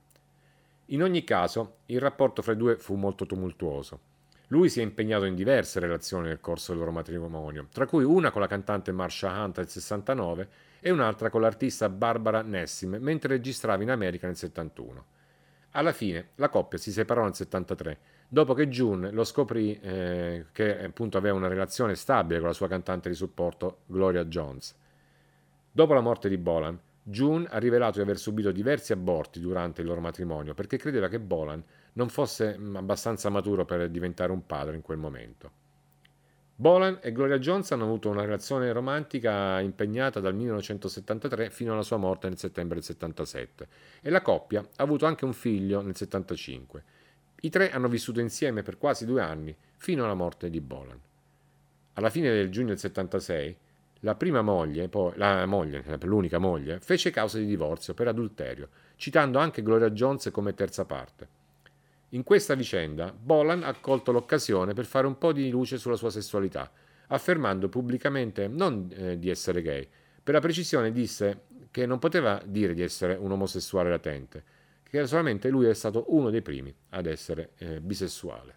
In ogni caso, il rapporto fra i due fu molto tumultuoso. Lui si è impegnato in diverse relazioni nel corso del loro matrimonio, tra cui una con la cantante Marsha Hunt nel 69 e un'altra con l'artista Barbara Nessim mentre registrava in America nel 71. Alla fine la coppia si separò nel 73, dopo che June lo scoprì eh, che appunto aveva una relazione stabile con la sua cantante di supporto Gloria Jones. Dopo la morte di Bolan, June ha rivelato di aver subito diversi aborti durante il loro matrimonio perché credeva che Bolan non fosse mm, abbastanza maturo per diventare un padre in quel momento. Bolan e Gloria Jones hanno avuto una relazione romantica impegnata dal 1973 fino alla sua morte nel settembre del 77 e la coppia ha avuto anche un figlio nel 75. I tre hanno vissuto insieme per quasi due anni fino alla morte di Bolan. Alla fine del giugno del 76
La prima moglie, poi, la moglie, l'unica moglie, fece causa di divorzio per adulterio, citando anche Gloria Jones come terza parte. In questa vicenda, Bolan ha colto l'occasione per fare un po' di luce sulla sua sessualità, affermando pubblicamente non eh, di essere gay. Per la precisione disse che non poteva dire di essere un omosessuale latente, che solamente lui è stato uno dei primi ad essere eh, bisessuale.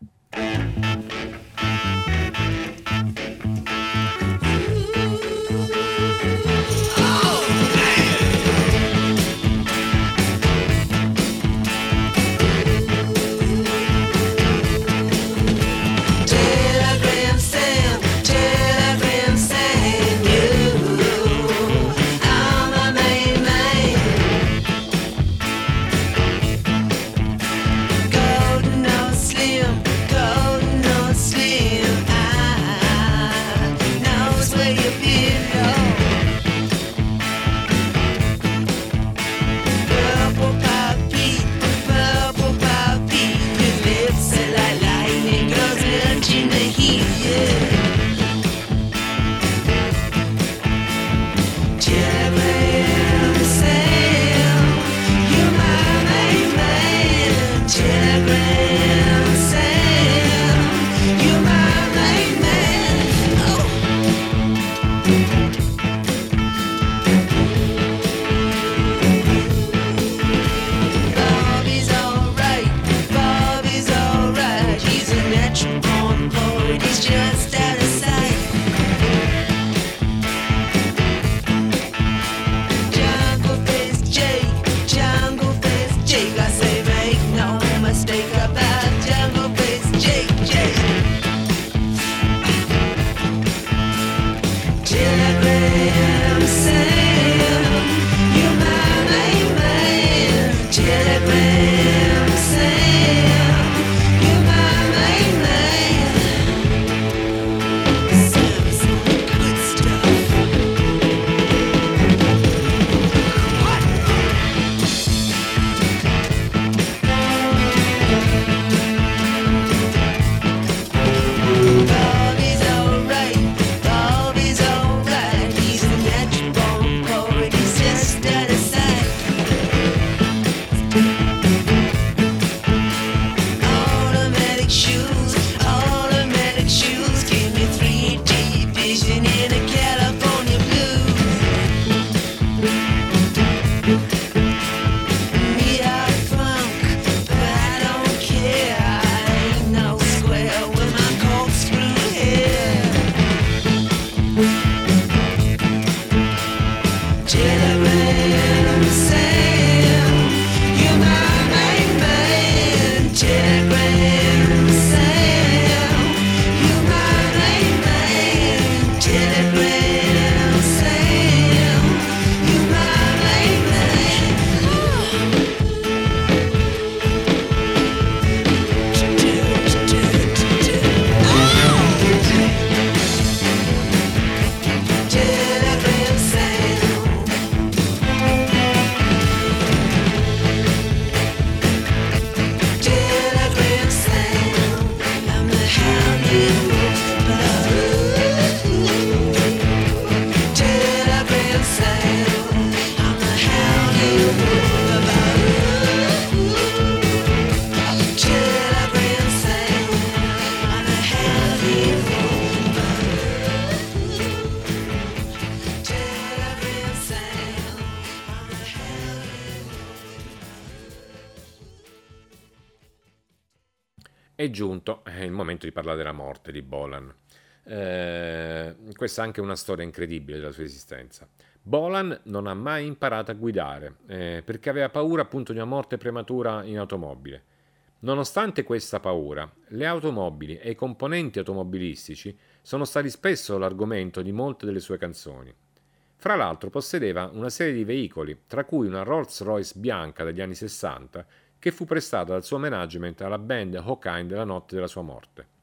È giunto è il momento di parlare della morte di Bolan. Eh, questa è anche una storia incredibile della sua esistenza. Bolan non ha mai imparato a guidare eh, perché aveva paura appunto di una morte prematura in automobile. Nonostante questa paura, le automobili e i componenti automobilistici sono stati spesso l'argomento di molte delle sue canzoni. Fra l'altro possedeva una serie di veicoli, tra cui una Rolls-Royce bianca degli anni 60 che fu prestata dal suo management alla band Hawkeye della notte della sua morte.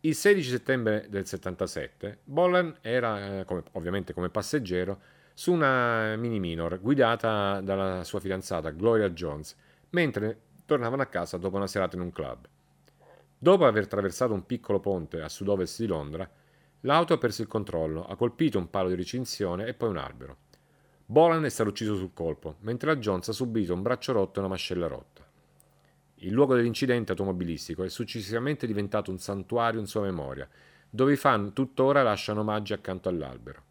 Il 16 settembre del 77 Bolan era, eh, come- ovviamente come passeggero, su una mini minor guidata dalla sua fidanzata Gloria Jones, mentre tornavano a casa dopo una serata in un club. Dopo aver attraversato un piccolo ponte a sud-ovest di Londra, L'auto ha perso il controllo, ha colpito un palo di recinzione e poi un albero. Bolan è stato ucciso sul colpo, mentre la Jones ha subito un braccio rotto e una mascella rotta. Il luogo dell'incidente automobilistico è successivamente diventato un santuario in sua memoria, dove i fan tuttora lasciano omaggi accanto all'albero.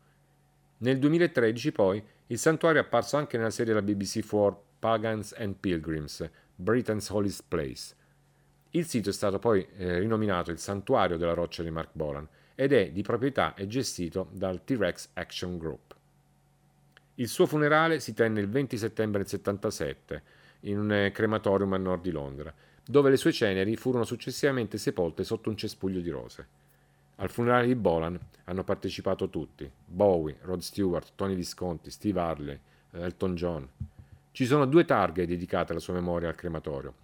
Nel 2013 poi il santuario è apparso anche nella serie della BBC 4 Pagans and Pilgrims, Britain's Holiest Place. Il sito è stato poi eh, rinominato il Santuario della Roccia di Mark Bolan ed è di proprietà e gestito dal T-Rex Action Group. Il suo funerale si tenne il 20 settembre del 77 in un eh, crematorium a nord di Londra, dove le sue ceneri furono successivamente sepolte sotto un cespuglio di rose. Al funerale di Bolan hanno partecipato tutti: Bowie, Rod Stewart, Tony Visconti, Steve Harley, Elton John. Ci sono due targhe dedicate alla sua memoria al crematorio.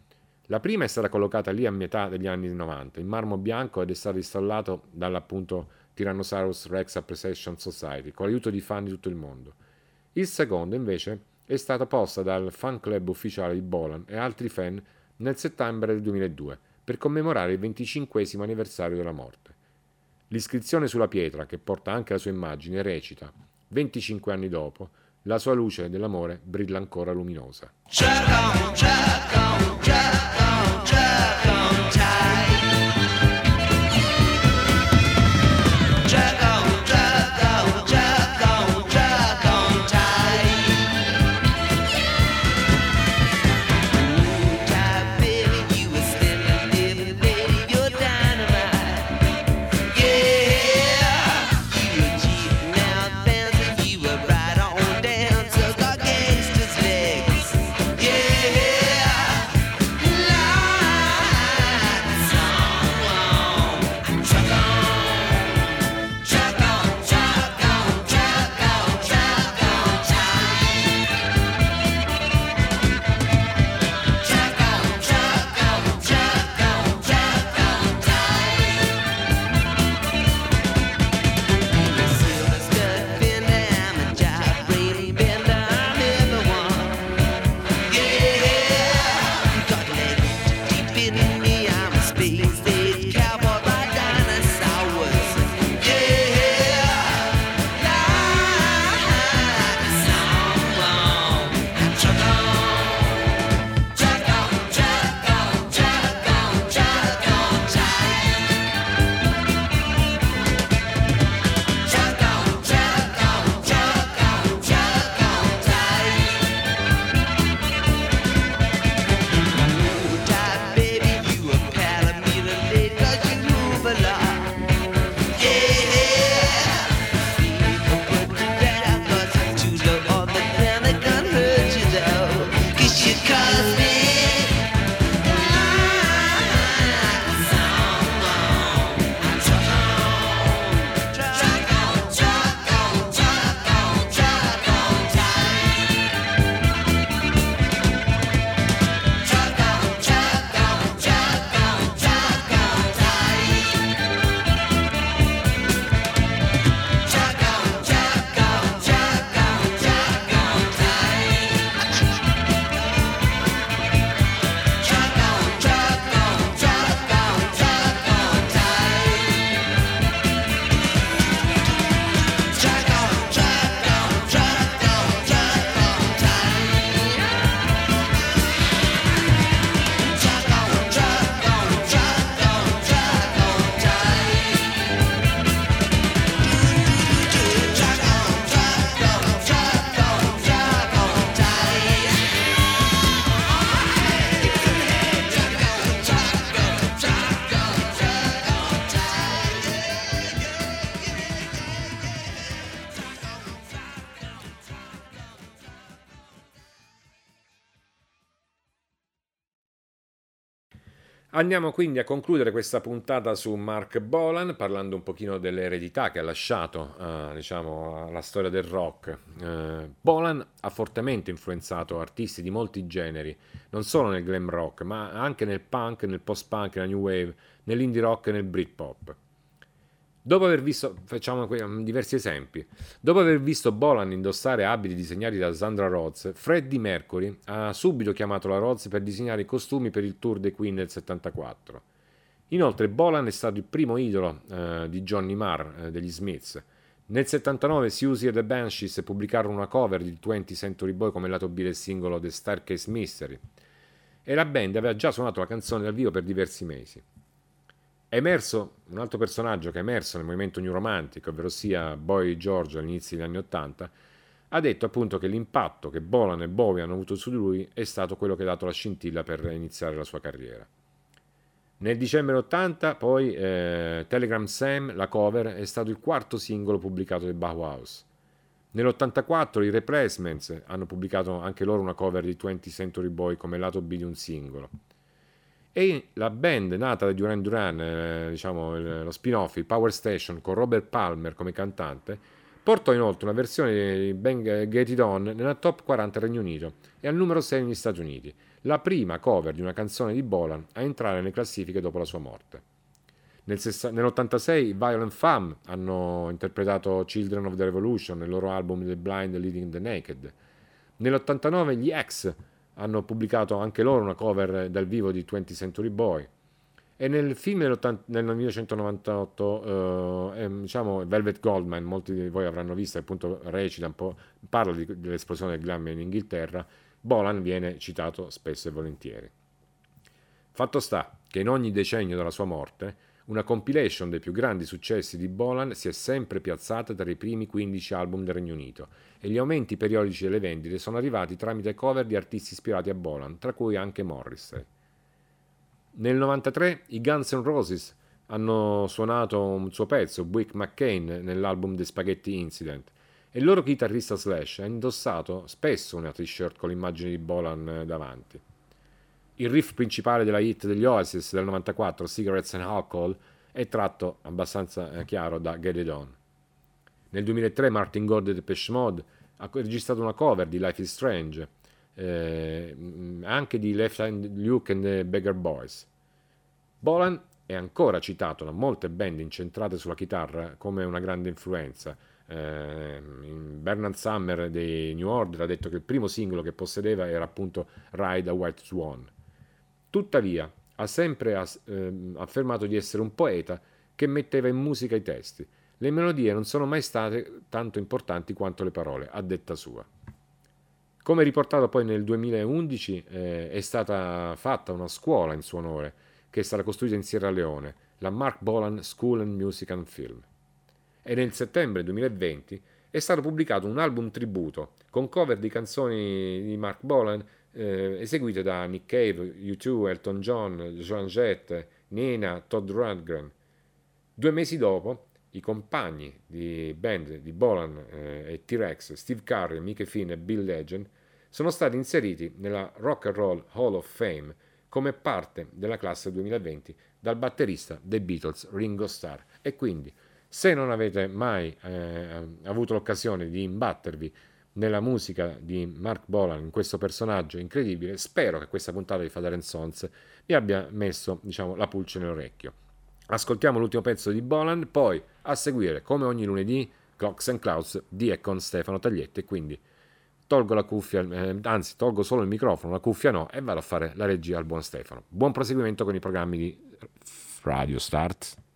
La prima è stata collocata lì a metà degli anni 90, in marmo bianco ed è stato installato dall'appunto Tyrannosaurus Rex Appreciation Society, con l'aiuto di fan di tutto il mondo. Il secondo, invece, è stata posta dal fan club ufficiale di Bolan e altri fan nel settembre del 2002 per commemorare il 25 anniversario della morte. L'iscrizione sulla pietra, che porta anche la sua immagine, recita 25 anni dopo, la sua luce dell'amore brilla ancora luminosa. Andiamo quindi a concludere questa puntata su Mark Bolan parlando un pochino dell'eredità che ha lasciato eh, diciamo, alla storia del rock. Eh, Bolan ha fortemente influenzato artisti di molti generi, non solo nel glam rock, ma anche nel punk, nel post-punk, nella new wave, nell'indie rock e nel britpop. Dopo aver visto, facciamo diversi esempi, dopo aver visto Bolan indossare abiti disegnati da Sandra Rhodes, Freddie Mercury ha subito chiamato la Rhodes per disegnare i costumi per il tour dei Queen del 74.
Inoltre Bolan è stato il primo idolo eh, di Johnny Marr eh, degli Smiths. Nel 79 Susie e The Banshees pubblicarono una cover di 20 Century Boy come lato B del singolo The Staircase Mystery e la band aveva già suonato la canzone dal vivo per diversi mesi. È emerso un altro personaggio che è emerso nel movimento New Romantic, ovvero sia Boy George all'inizio degli anni Ottanta, ha detto appunto che l'impatto che Bolan e Bowie hanno avuto su di lui è stato quello che ha dato la scintilla per iniziare la sua carriera. Nel dicembre 80 poi eh, Telegram Sam, la cover, è stato il quarto singolo pubblicato dai Bauhaus. Nell'84 i Replacements hanno pubblicato anche loro una cover di 20 Century Boy come lato B di un singolo. E la band nata da Duran Duran, eh, diciamo lo spin-off, il Power Station, con Robert Palmer come cantante, portò inoltre una versione di Bang Get It On nella top 40 Regno Unito e al numero 6 negli Stati Uniti, la prima cover di una canzone di Bolan a entrare nelle classifiche dopo la sua morte. Nel sessa- nell'86 Violent Femme hanno interpretato Children of the Revolution nel loro album The Blind Leading the Naked. Nell'89 gli X hanno pubblicato anche loro una cover dal vivo di 20 Century Boy. E nel film nel 1998, eh, diciamo Velvet Goldman, molti di voi avranno visto, appunto recita un po', parla di, dell'esplosione del glam in Inghilterra, Bolan viene citato spesso e volentieri. Fatto sta che in ogni decennio dalla sua morte, una compilation dei più grandi successi di Bolan si è sempre piazzata tra i primi 15 album del Regno Unito e gli aumenti periodici delle vendite sono arrivati tramite cover di artisti ispirati a Bolan, tra cui anche Morrissey. Nel 93 i Guns N' Roses hanno suonato un suo pezzo, Wick McCain, nell'album The Spaghetti Incident e il loro chitarrista Slash ha indossato spesso una t-shirt con l'immagine di Bolan davanti. Il riff principale della hit degli Oasis del 94, Cigarettes and Alcohol, è tratto abbastanza eh, chiaro da Get It On. Nel 2003 Martin Gore di Depeche Mode ha registrato una cover di Life is Strange, eh, anche di Left Hand Luke and the Beggar Boys. Bolan è ancora citato da molte band incentrate sulla chitarra come una grande influenza. Eh, Bernard Summer dei New Order ha detto che il primo singolo che possedeva era appunto Ride a White Swan. Tuttavia, ha sempre as- eh, affermato di essere un poeta che metteva in musica i testi. Le melodie non sono mai state tanto importanti quanto le parole, a detta sua. Come riportato poi nel 2011 eh, è stata fatta una scuola in suo onore che è stata costruita in Sierra Leone, la Mark Bolan School and Music and Film. E nel settembre 2020 è stato pubblicato un album tributo con cover di canzoni di Mark Bolan eh, eseguite da Nick Cave, U2, Elton John, Joan Jett, Nina, Todd Rundgren. Due mesi dopo, i compagni di band di Bolan eh, e T-Rex, Steve Curry, Mickey Finn e Bill Legend, sono stati inseriti nella Rock and Roll Hall of Fame come parte della classe 2020 dal batterista dei Beatles Ringo Starr. E quindi, se non avete mai eh, avuto l'occasione di imbattervi nella musica di Mark Bolan, in questo personaggio incredibile, spero che questa puntata di Father and Sons vi abbia messo diciamo, la pulce nell'orecchio. Ascoltiamo l'ultimo pezzo di Bolan, poi a seguire, come ogni lunedì, Clocks and Clouds di e con Stefano Taglietti, quindi tolgo la cuffia, eh, anzi tolgo solo il microfono, la cuffia no, e vado a fare la regia al buon Stefano. Buon proseguimento con i programmi di Radio Start.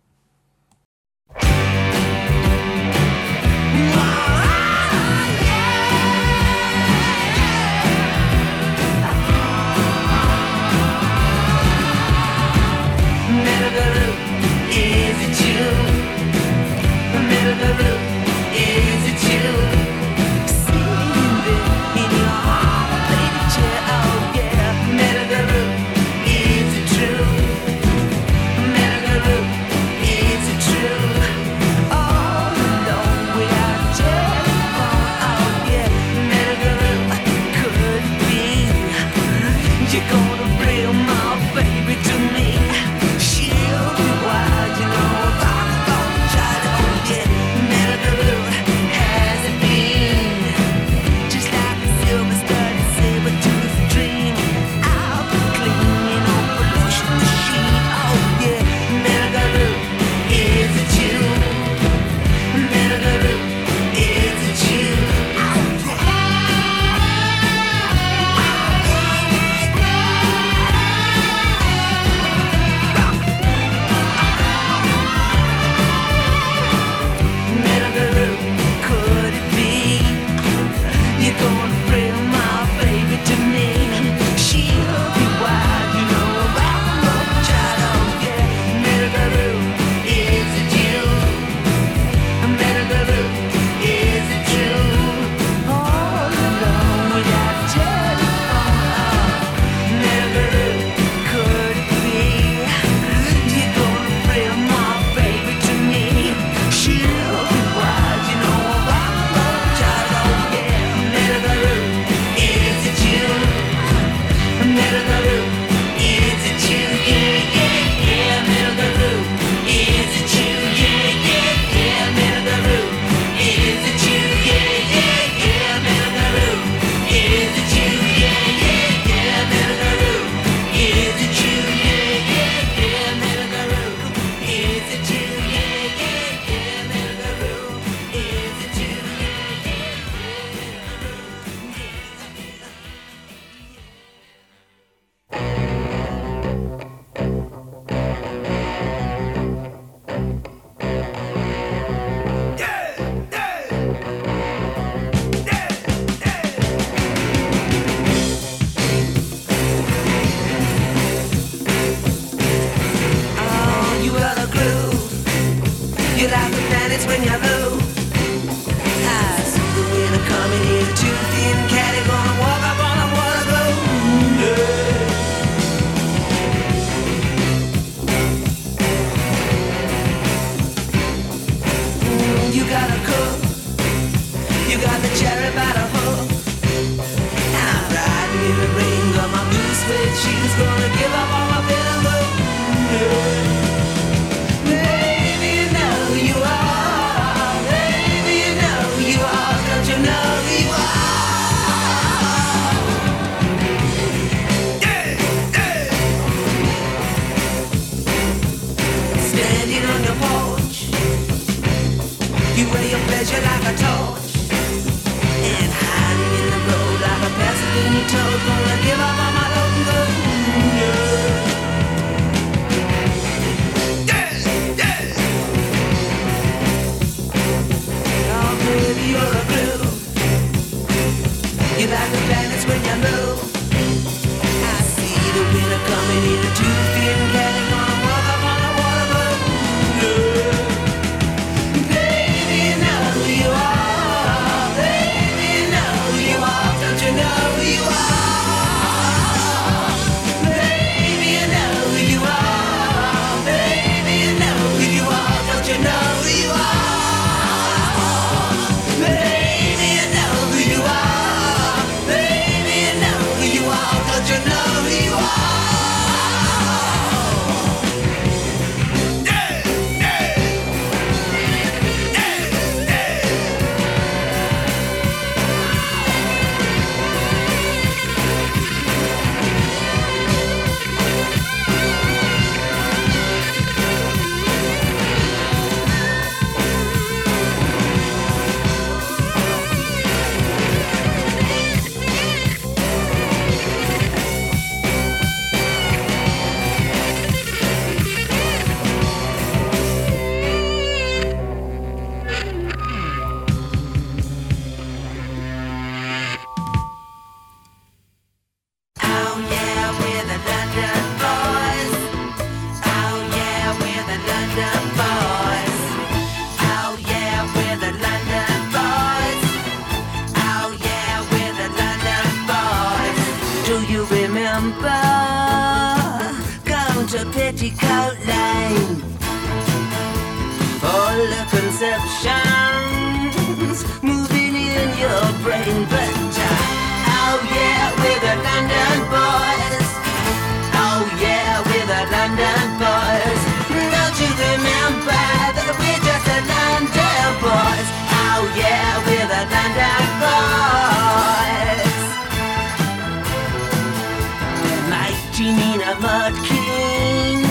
king,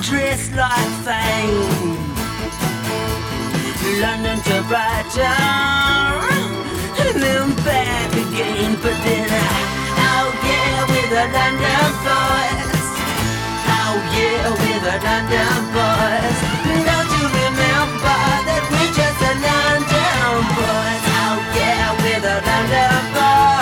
dressed like fame. London to Brighton, and then back again. for dinner. I, oh yeah, with a London boys. Oh yeah, with a London boys. Don't you remember that we're just a London boys? Oh yeah, with a London boys.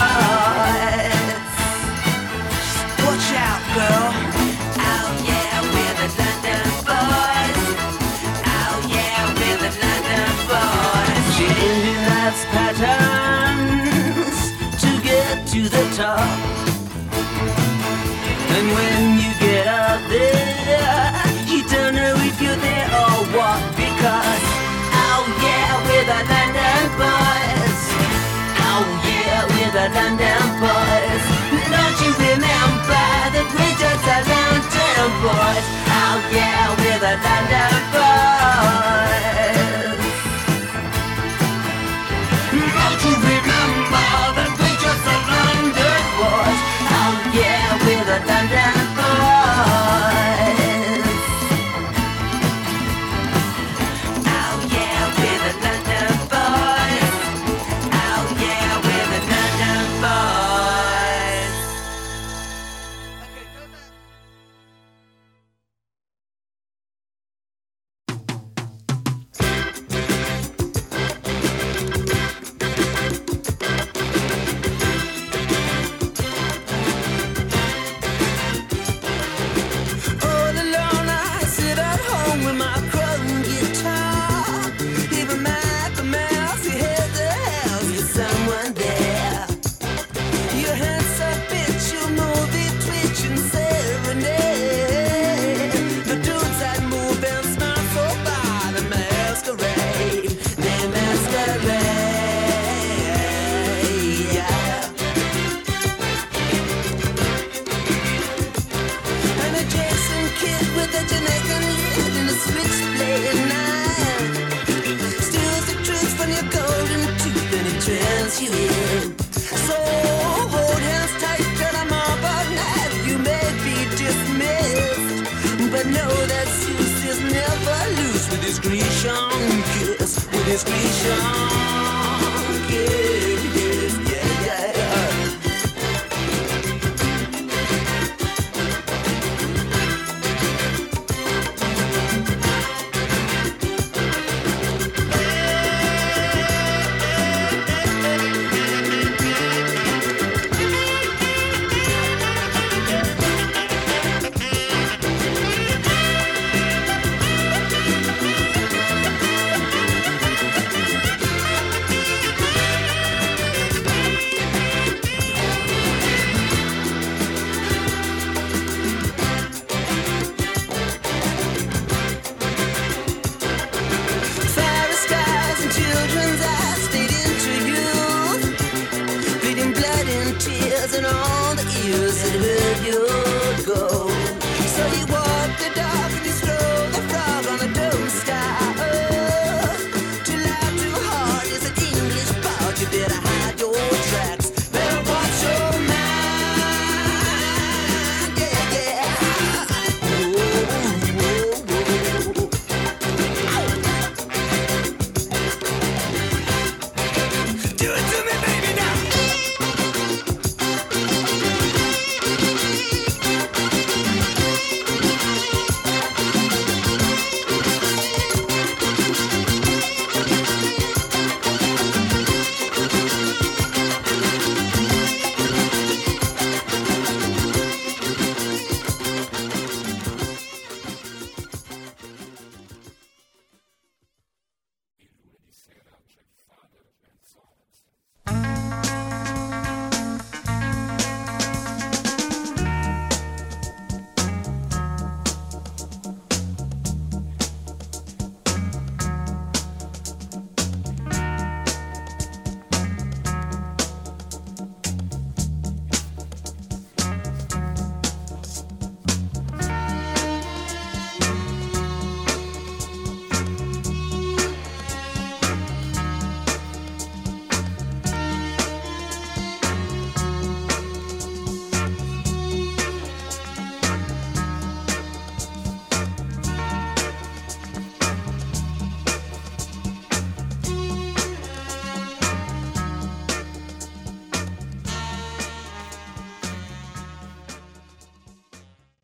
that